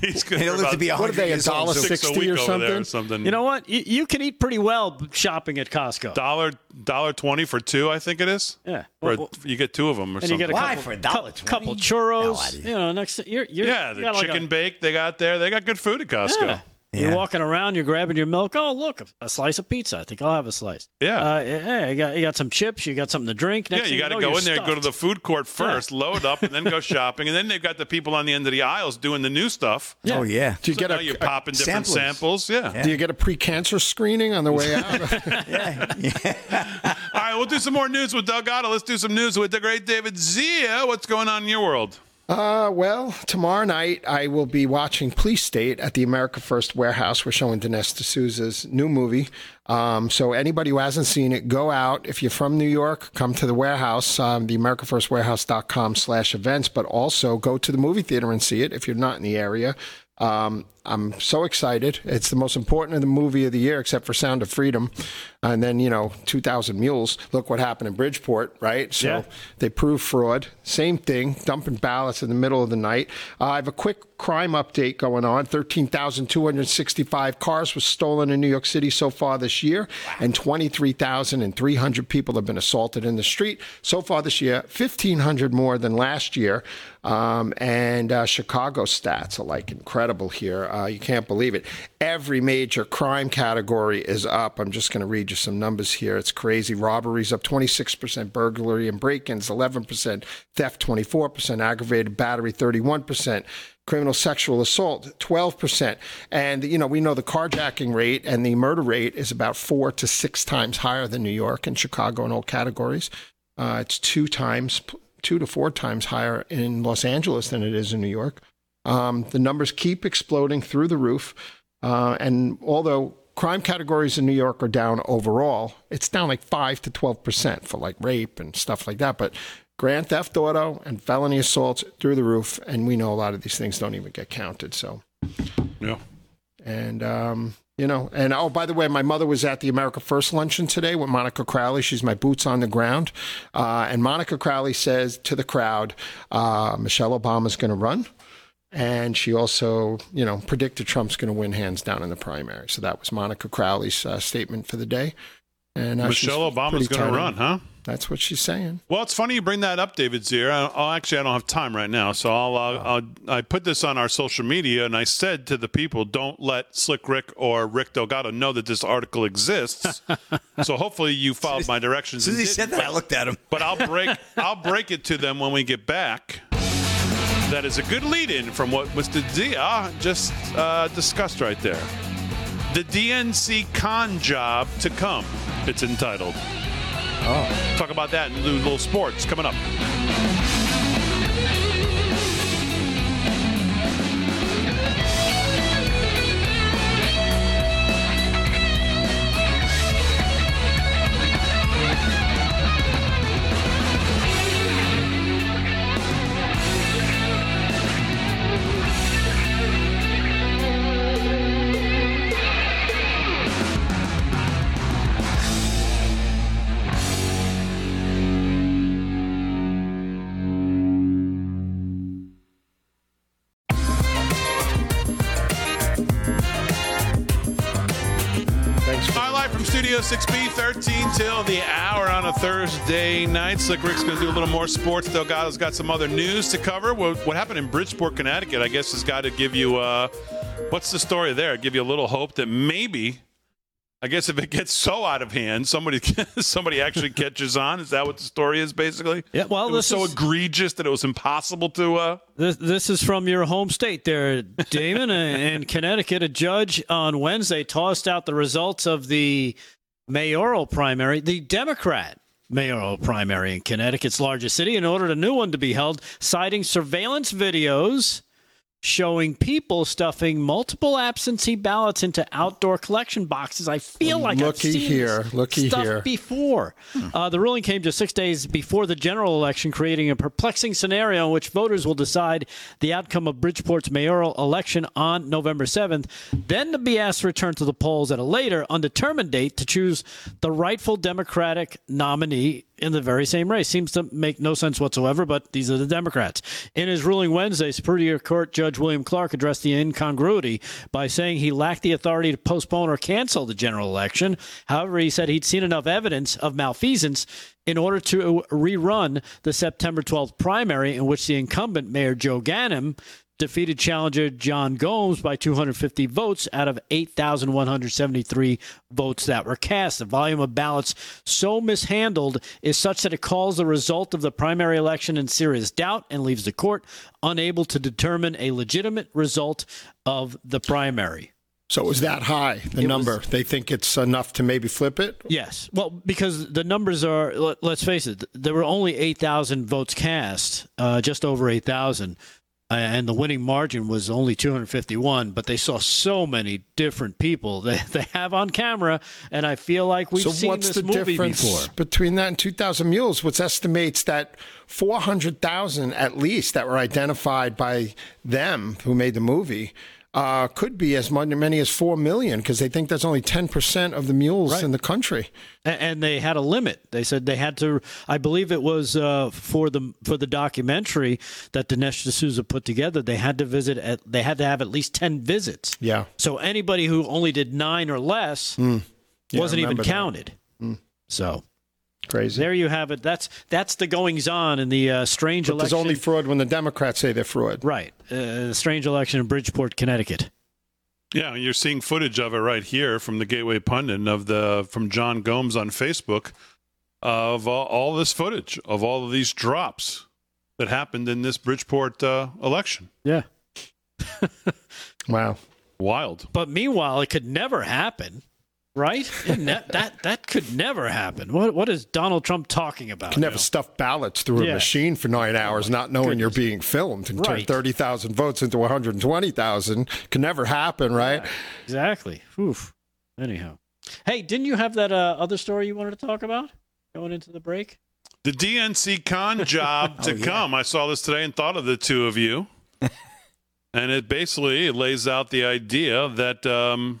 Speaker 1: he's good
Speaker 4: He'll
Speaker 1: for
Speaker 4: live
Speaker 1: about
Speaker 4: to be a
Speaker 2: What are they,
Speaker 4: hundred years old.
Speaker 2: $1.60
Speaker 1: six a
Speaker 2: $60
Speaker 1: week
Speaker 2: or
Speaker 1: over there or
Speaker 2: something?
Speaker 1: something.
Speaker 3: You know what? You, you can eat pretty well shopping at Costco.
Speaker 1: dollar dollar twenty for two, I think it is.
Speaker 3: Yeah.
Speaker 1: Or
Speaker 3: Well,
Speaker 1: you get two of them or
Speaker 3: and you
Speaker 1: something.
Speaker 3: get a
Speaker 4: Why,
Speaker 3: couple,
Speaker 4: for a dollar
Speaker 3: cou- couple churros.
Speaker 4: No
Speaker 3: you know, next you're, you're
Speaker 1: yeah,
Speaker 3: you
Speaker 1: the
Speaker 3: got like
Speaker 1: chicken
Speaker 3: a-
Speaker 1: bake they got there. They got good food at Costco.
Speaker 3: Yeah.
Speaker 4: Yeah.
Speaker 3: You're walking around, you're grabbing your milk. Oh, look, a, a slice of pizza. I think I'll have a slice.
Speaker 1: Yeah.
Speaker 3: Uh, yeah, you got you got some chips. You got something to drink. Next
Speaker 1: yeah, you got to
Speaker 3: know,
Speaker 1: go in there, go to the food court first, load up, and then go (laughs) shopping. And then they've got the people on the end of the aisles doing the new stuff.
Speaker 4: Oh yeah.
Speaker 2: do you
Speaker 1: So
Speaker 2: get
Speaker 1: now
Speaker 2: a,
Speaker 1: you're popping different
Speaker 4: samplers.
Speaker 1: samples. Yeah.
Speaker 2: do you get a pre-cancer screening on the way out? (laughs) yeah. (laughs)
Speaker 1: All right, we'll do some more news with Doug Otto. Let's do some news with the great David Zier. What's going on in your world?
Speaker 2: Uh, well, tomorrow night I will be watching Police State at the America First Warehouse. We're showing Dinesh D'Souza's new movie. Um, so anybody who hasn't seen it, go out. If you're from New York, come to the warehouse, um, the AmericaFirstWarehouse.com slash events, but also go to the movie theater and see it if you're not in the area. Um, I'm so excited. It's the most important of the movie of the year, except for Sound of Freedom. And then, you know, 2,000 Mules. Look what happened in Bridgeport, right? So
Speaker 3: Yeah.
Speaker 2: they proved fraud. Same thing, dumping ballots in the middle of the night. Uh, I have a quick crime update going on. 13,265 cars were stolen in New York City so far this year, and 23,300 people have been assaulted in the street so far this year, 1,500 more than last year. Um, and uh, Chicago stats are like incredible here. Uh, you can't believe it. Every major crime category is up. I'm just going to read you some numbers here. It's crazy. Robberies up 26%, burglary and break ins 11%, theft 24%, aggravated battery 31%. Criminal sexual assault, 12%. And, you know, we know the carjacking rate and the murder rate is about four to six times higher than New York and Chicago in all categories. Uh, it's two times, two to four times higher in Los Angeles than it is in New York. Um, the numbers keep exploding through the roof. Uh, and although crime categories in New York are down overall, it's down like 5 to 12% for like rape and stuff like that. But grand theft auto and felony assaults through the roof. And we know a lot of these things don't even get counted. So,
Speaker 1: Yeah.
Speaker 2: and, um, you know, and oh, by the way, my mother was at the America First luncheon today with Monica Crowley. She's my boots on the ground. Uh, and Monica Crowley says to the crowd, uh, Michelle Obama's going to run. And she also, you know, predicted Trump's going to win hands down in the primary. So that was Monica Crowley's uh, statement for the day. And uh, she's
Speaker 1: Michelle Obama's going to run, huh?
Speaker 2: That's what she's saying.
Speaker 1: Well, it's funny you bring that up, David Zier. I, I'll, actually, I don't have time right now, so I'll, uh, I'll I put this on our social media, and I said to the people, "Don't let Slick Rick or Rick Delgado know that this article exists." (laughs) so hopefully, you followed my directions.
Speaker 4: As soon as he said that, I looked at him.
Speaker 1: But I'll break I'll break it to them when we get back. That is a good lead-in from what Mr. Dia just uh, discussed right there. The DNC con job to come. It's entitled. Oh. Talk about that a little sports coming up. 13 till the hour on a Thursday night. Slick Rick's going to do a little more sports. Delgado's got some other news to cover. What, what happened in Bridgeport, Connecticut, I guess, has got to give you, uh, what's the story there? Give you a little hope that maybe, I guess if it gets so out of hand, somebody (laughs) somebody actually catches on. Is that what the story is, basically?
Speaker 3: Yeah, well,
Speaker 1: it was so
Speaker 3: is-
Speaker 1: egregious that it was impossible to. Uh,
Speaker 3: This, this is from your home state there, Damon. (laughs) in Connecticut, a judge on Wednesday tossed out the results of the mayoral primary, the Democrat mayoral primary in Connecticut's largest city, and ordered a new one to be held, citing surveillance videos showing people stuffing multiple absentee ballots into outdoor collection boxes. I feel like I've
Speaker 2: Looky
Speaker 3: seen
Speaker 2: here,
Speaker 3: this
Speaker 2: looky
Speaker 3: stuff
Speaker 2: here.
Speaker 3: before. Uh, the ruling came just six days before the general election, creating a perplexing scenario in which voters will decide the outcome of Bridgeport's mayoral election on November 7th, then to be asked to return to the polls at a later, undetermined date to choose the rightful Democratic nominee in the very same race. Seems to make no sense whatsoever, but these are the Democrats. In his ruling Wednesday, Superior Court Judge William Clark addressed the incongruity by saying he lacked the authority to postpone or cancel the general election. However, he said he'd seen enough evidence of malfeasance in order to rerun the September 12th primary in which the incumbent Mayor Joe Ganim defeated challenger John Gomes by 250 votes out of 8,173 votes that were cast. The volume of ballots so mishandled is such that it calls the result of the primary election in serious doubt and leaves the court unable to determine a legitimate result of the primary.
Speaker 2: So it was that high, the number. they think it's enough to maybe flip it?
Speaker 3: Yes. Well, because the numbers are, let, us face it, there were only 8,000 votes cast, uh, just over 8,000. And the winning margin was only 251, but they saw so many different people (laughs) they, they have on camera, and I feel like we've
Speaker 2: so
Speaker 3: seen
Speaker 2: what's
Speaker 3: this
Speaker 2: the
Speaker 3: movie
Speaker 2: difference
Speaker 3: before.
Speaker 2: between that and 2,000 mules? Which estimates that 400,000 at least that were identified by them who made the movie uh, could be as many as 4 million because they think that's only 10% of the mules
Speaker 3: Right.
Speaker 2: in the country.
Speaker 3: And they had a limit. They said they had to. I believe it was uh, for the for the documentary that Dinesh D'Souza put together. They had to visit. At, they had to have at least ten visits.
Speaker 2: Yeah.
Speaker 3: So anybody who only did nine or less
Speaker 2: Yeah,
Speaker 3: wasn't even counted. So
Speaker 2: Crazy.
Speaker 3: there you have it. That's that's the goings on in the uh, strange
Speaker 2: But there's only fraud when the Democrats say they're fraud.
Speaker 3: right, uh, strange election in Bridgeport, Connecticut.
Speaker 1: Yeah, you're seeing footage of it right here from the Gateway Pundit of the from John Gomes on Facebook of all, all this footage of all of these drops that happened in this Bridgeport uh, election.
Speaker 3: Yeah.
Speaker 2: Wow.
Speaker 1: Wild.
Speaker 3: But meanwhile, it could never happen, right? It ne- that that could never happen. What what is Donald Trump talking about?
Speaker 2: can never
Speaker 3: now?
Speaker 2: stuff ballots through
Speaker 3: Yeah.
Speaker 2: a machine for nine hours, not knowing you're being filmed, and turn thirty thousand votes into one hundred twenty thousand. Can never happen, right?
Speaker 3: Exactly. Oof. Anyhow, hey, didn't you have that uh, other story you wanted to talk about going into the break?
Speaker 1: The DNC con (laughs) job to come. I saw this today and thought of the two of you. (laughs) and it basically lays out the idea that um,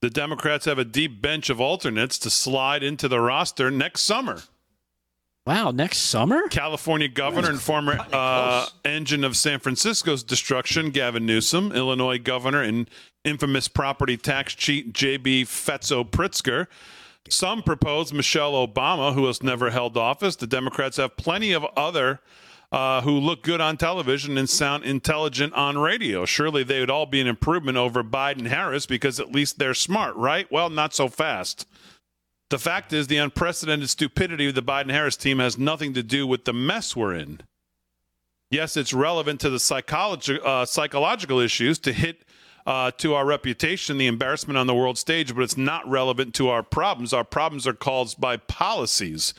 Speaker 1: the Democrats have a deep bench of alternates to slide into the roster next summer.
Speaker 3: Wow, next summer?
Speaker 1: California governor and former uh, engine of San Francisco's destruction, Gavin Newsom, Illinois governor and infamous property tax cheat, J.B. Fetzo Pritzker. Some propose Michelle Obama, who has never held office. The Democrats have plenty of other uh, who look good on television and sound intelligent on radio. Surely they would all be an improvement over Biden Harris because at least they're smart, right? Well, not so fast. The fact is, the unprecedented stupidity of the Biden Harris team has nothing to do with the mess we're in. Yes, it's relevant to the psychology, uh, psychological issues to hit uh, to our reputation, the embarrassment on the world stage, but it's not relevant to our problems. Our problems are caused by policies.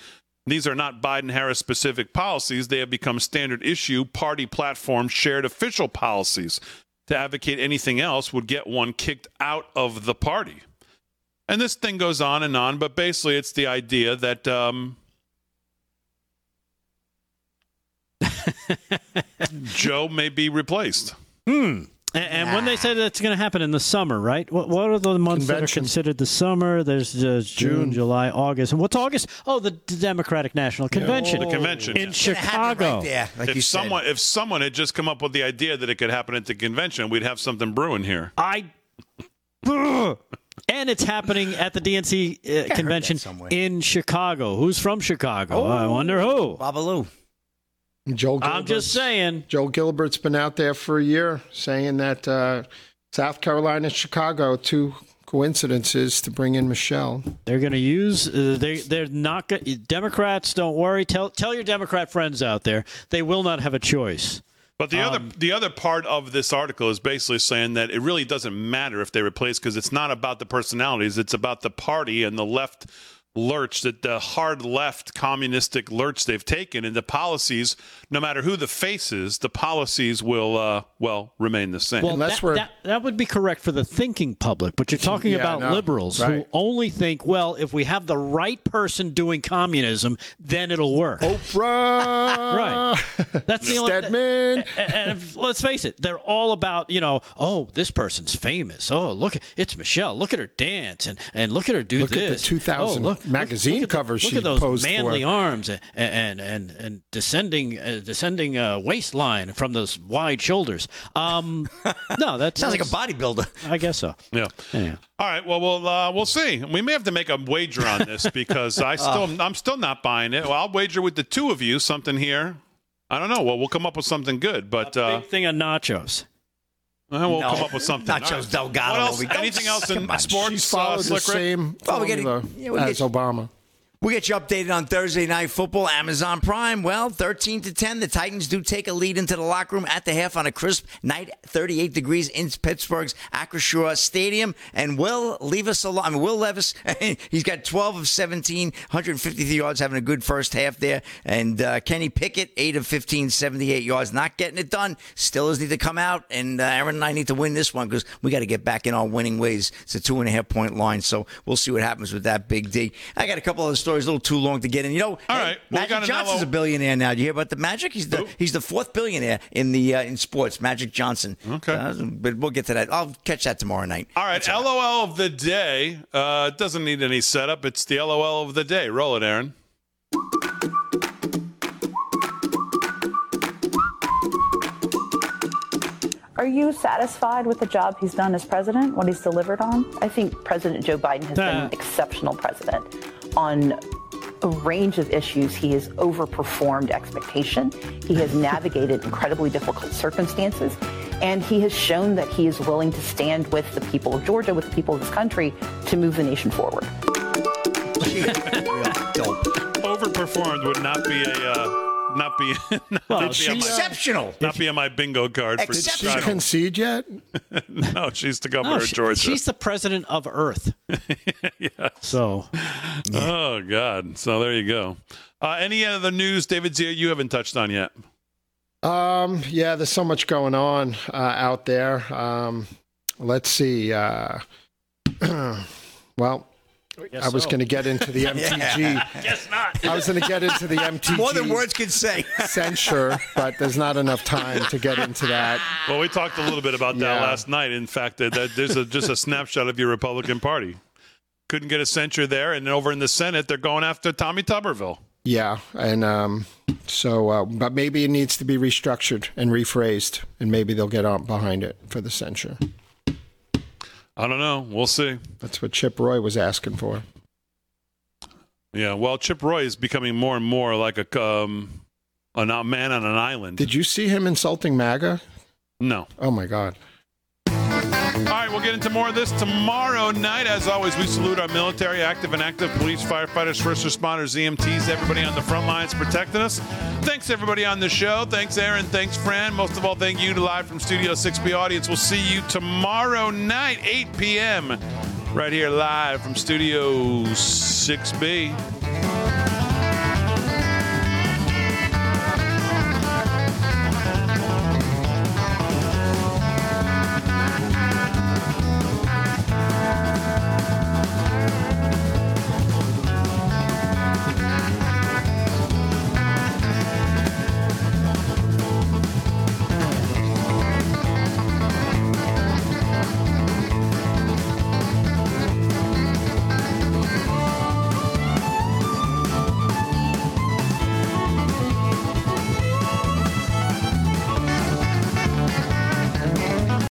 Speaker 1: These are not Biden Harris specific policies. They have become standard issue, party platform, shared official policies. To advocate anything else would get one kicked out of the party. And this thing goes on and on, but basically, it's the idea that um, (laughs) Joe may be replaced.
Speaker 3: And, and when they said that's going to happen in the summer, right? What, what are the months that are considered the summer? There's uh, June,
Speaker 2: June.
Speaker 3: July, August. And what's August? Oh, the Democratic National Convention.
Speaker 1: The convention.
Speaker 3: In
Speaker 1: yeah.
Speaker 3: Chicago.
Speaker 4: Right there, like you
Speaker 1: if
Speaker 4: said.
Speaker 1: someone if someone had just come up with the idea that it could happen at the convention, we'd have something brewing here.
Speaker 3: I. (laughs) And it's happening at the DNC uh, convention in Chicago. Who's from Chicago? I wonder who.
Speaker 4: Babalu.
Speaker 2: Joel Gilbert's,
Speaker 3: I'm just saying.
Speaker 2: Joel Gilbert's been out there for a year saying that uh, South Carolina and Chicago, two coincidences to bring in Michelle.
Speaker 3: They're going to use. Uh, they they're not. Go- Democrats, don't worry. Tell tell your Democrat friends out there. They will not have a choice.
Speaker 1: But the
Speaker 3: Um,
Speaker 1: other the other part of this article is basically saying that it really doesn't matter if they replace because it's not about the personalities, it's about the party and the left lurch that the hard left communistic lurch they've taken and the policies no matter who the face is the policies will uh, well remain the same
Speaker 3: Well,
Speaker 2: Unless
Speaker 3: that,
Speaker 2: we're-
Speaker 3: that, that would be correct for the thinking public, but you're (laughs) talking
Speaker 2: Yeah,
Speaker 3: about
Speaker 2: no,
Speaker 3: liberals who only think, well, if we have the right person doing communism, then it'll work.
Speaker 2: Oprah. (laughs)
Speaker 3: Right. That's the only.
Speaker 2: Stedman.
Speaker 3: And, and if- let's face it, they're all about you know. Oh, this person's famous. Oh, look, it's Michelle. Look at her dance and and look at her do
Speaker 2: Look at the
Speaker 3: this.
Speaker 2: 2000
Speaker 3: oh, look,
Speaker 2: magazine
Speaker 3: look, look at
Speaker 2: cover
Speaker 3: the,
Speaker 2: she
Speaker 3: Look at those
Speaker 2: posed
Speaker 3: manly
Speaker 2: for.
Speaker 3: arms and and and, and descending uh, descending uh, waistline from those wide shoulders. Um, (laughs) no, that
Speaker 4: Sounds like a bodybuilder.
Speaker 3: I guess so. (laughs)
Speaker 1: yeah
Speaker 3: Anyhow.
Speaker 1: all right well we'll uh, we'll see we may have to make a wager on this (laughs) because i still i'm still not buying it well i'll wager with the two of you something here i don't know well we'll come up with something good but uh,
Speaker 3: Big thing on nachos.
Speaker 1: Uh, we'll
Speaker 4: No.
Speaker 1: come up with something
Speaker 4: Nachos
Speaker 1: All right.
Speaker 4: Delgado
Speaker 1: What else? anything else in sports
Speaker 2: She's
Speaker 1: uh,
Speaker 2: followed the
Speaker 1: Slick
Speaker 2: same
Speaker 4: Well, we gotta- yeah, we
Speaker 2: as
Speaker 4: get-
Speaker 2: Obama.
Speaker 4: We get you updated on Thursday night football. Amazon Prime. Well, 13 to 10. The Titans do take a lead into the locker room at the half on a crisp night, 38 degrees in Pittsburgh's Acrisure Stadium. And Will leave us alone. I mean, Will Levis, (laughs) he's got 12 of 17, 153 yards, having a good first half there. And uh, Kenny Pickett, 8 of 15, 78 yards, not getting it done. Steelers need to come out, and uh, Aaron and I need to win this one because we got to get back in our winning ways. It's a two and a half point line, so we'll see what happens with that big D. I got a couple of stories, a little too long to get in. You know,
Speaker 1: All
Speaker 4: hey,
Speaker 1: right, well,
Speaker 4: Magic Johnson's a billionaire now. Do you hear about the Magic? He's the he's the fourth billionaire in the uh, in sports. Magic Johnson.
Speaker 1: Okay.
Speaker 4: Uh, but we'll get to that. I'll catch that tomorrow night.
Speaker 1: All right, LOL of the day. Uh, doesn't need any setup. It's the LOL of the day. Roll it, Aaron.
Speaker 7: Are you satisfied with the job he's done as president, what he's delivered on? I think President Joe Biden has been an exceptional president on a range of issues. He has overperformed expectation. He has (laughs) navigated incredibly difficult circumstances. And he has shown that he is willing to stand with the people of Georgia, with the people of this country, to move the nation forward. (laughs)
Speaker 1: Overperformed would not be a uh, not be (laughs) not,
Speaker 3: Well,
Speaker 1: be on
Speaker 3: she,
Speaker 1: my,
Speaker 4: Exceptional.
Speaker 1: not be on my bingo card for
Speaker 2: Did she concede yet? (laughs)
Speaker 1: No, she's the governor
Speaker 3: No,
Speaker 1: of
Speaker 3: she-
Speaker 1: Georgia.
Speaker 3: she's the president of Earth. (laughs) yeah. So
Speaker 1: Oh God! So there you go. Uh, any other news, David Zier, you haven't touched on yet?
Speaker 2: Um, yeah, there's so much going on uh, out there. Um, let's see. Uh, (clears throat) well, I was going to get into the (laughs) MTG.
Speaker 3: guess not.
Speaker 2: I was going to get into the (laughs) MTG
Speaker 4: More than words could say. (laughs)
Speaker 2: censure, but there's not enough time to get into that.
Speaker 1: Well, we talked a little bit about that
Speaker 2: Yeah.
Speaker 1: last night. In fact, that, that there's a, just a snapshot of your Republican Party. Couldn't get a censure there, and over in the Senate, they're going after Tommy Tuberville.
Speaker 2: Yeah, and um, so, uh, but maybe it needs to be restructured and rephrased, and maybe they'll get on behind it for the censure.
Speaker 1: I don't know. We'll see.
Speaker 2: That's what Chip Roy was asking for.
Speaker 1: Yeah. Well, Chip Roy is becoming more and more like a um, a man on an island.
Speaker 2: Did you see him insulting MAGA?
Speaker 1: no.
Speaker 2: Oh my God.
Speaker 1: We'll get into more of this tomorrow night. As always, we salute our military, active and active police, firefighters, first responders, EMTs, everybody on the front lines protecting us. Thanks, everybody on the show. Thanks, Aaron. Thanks, Fran. Most of all, thank you to live from Studio 6B audience. We'll see you tomorrow night, 8 p.m., right here live from Studio 6B.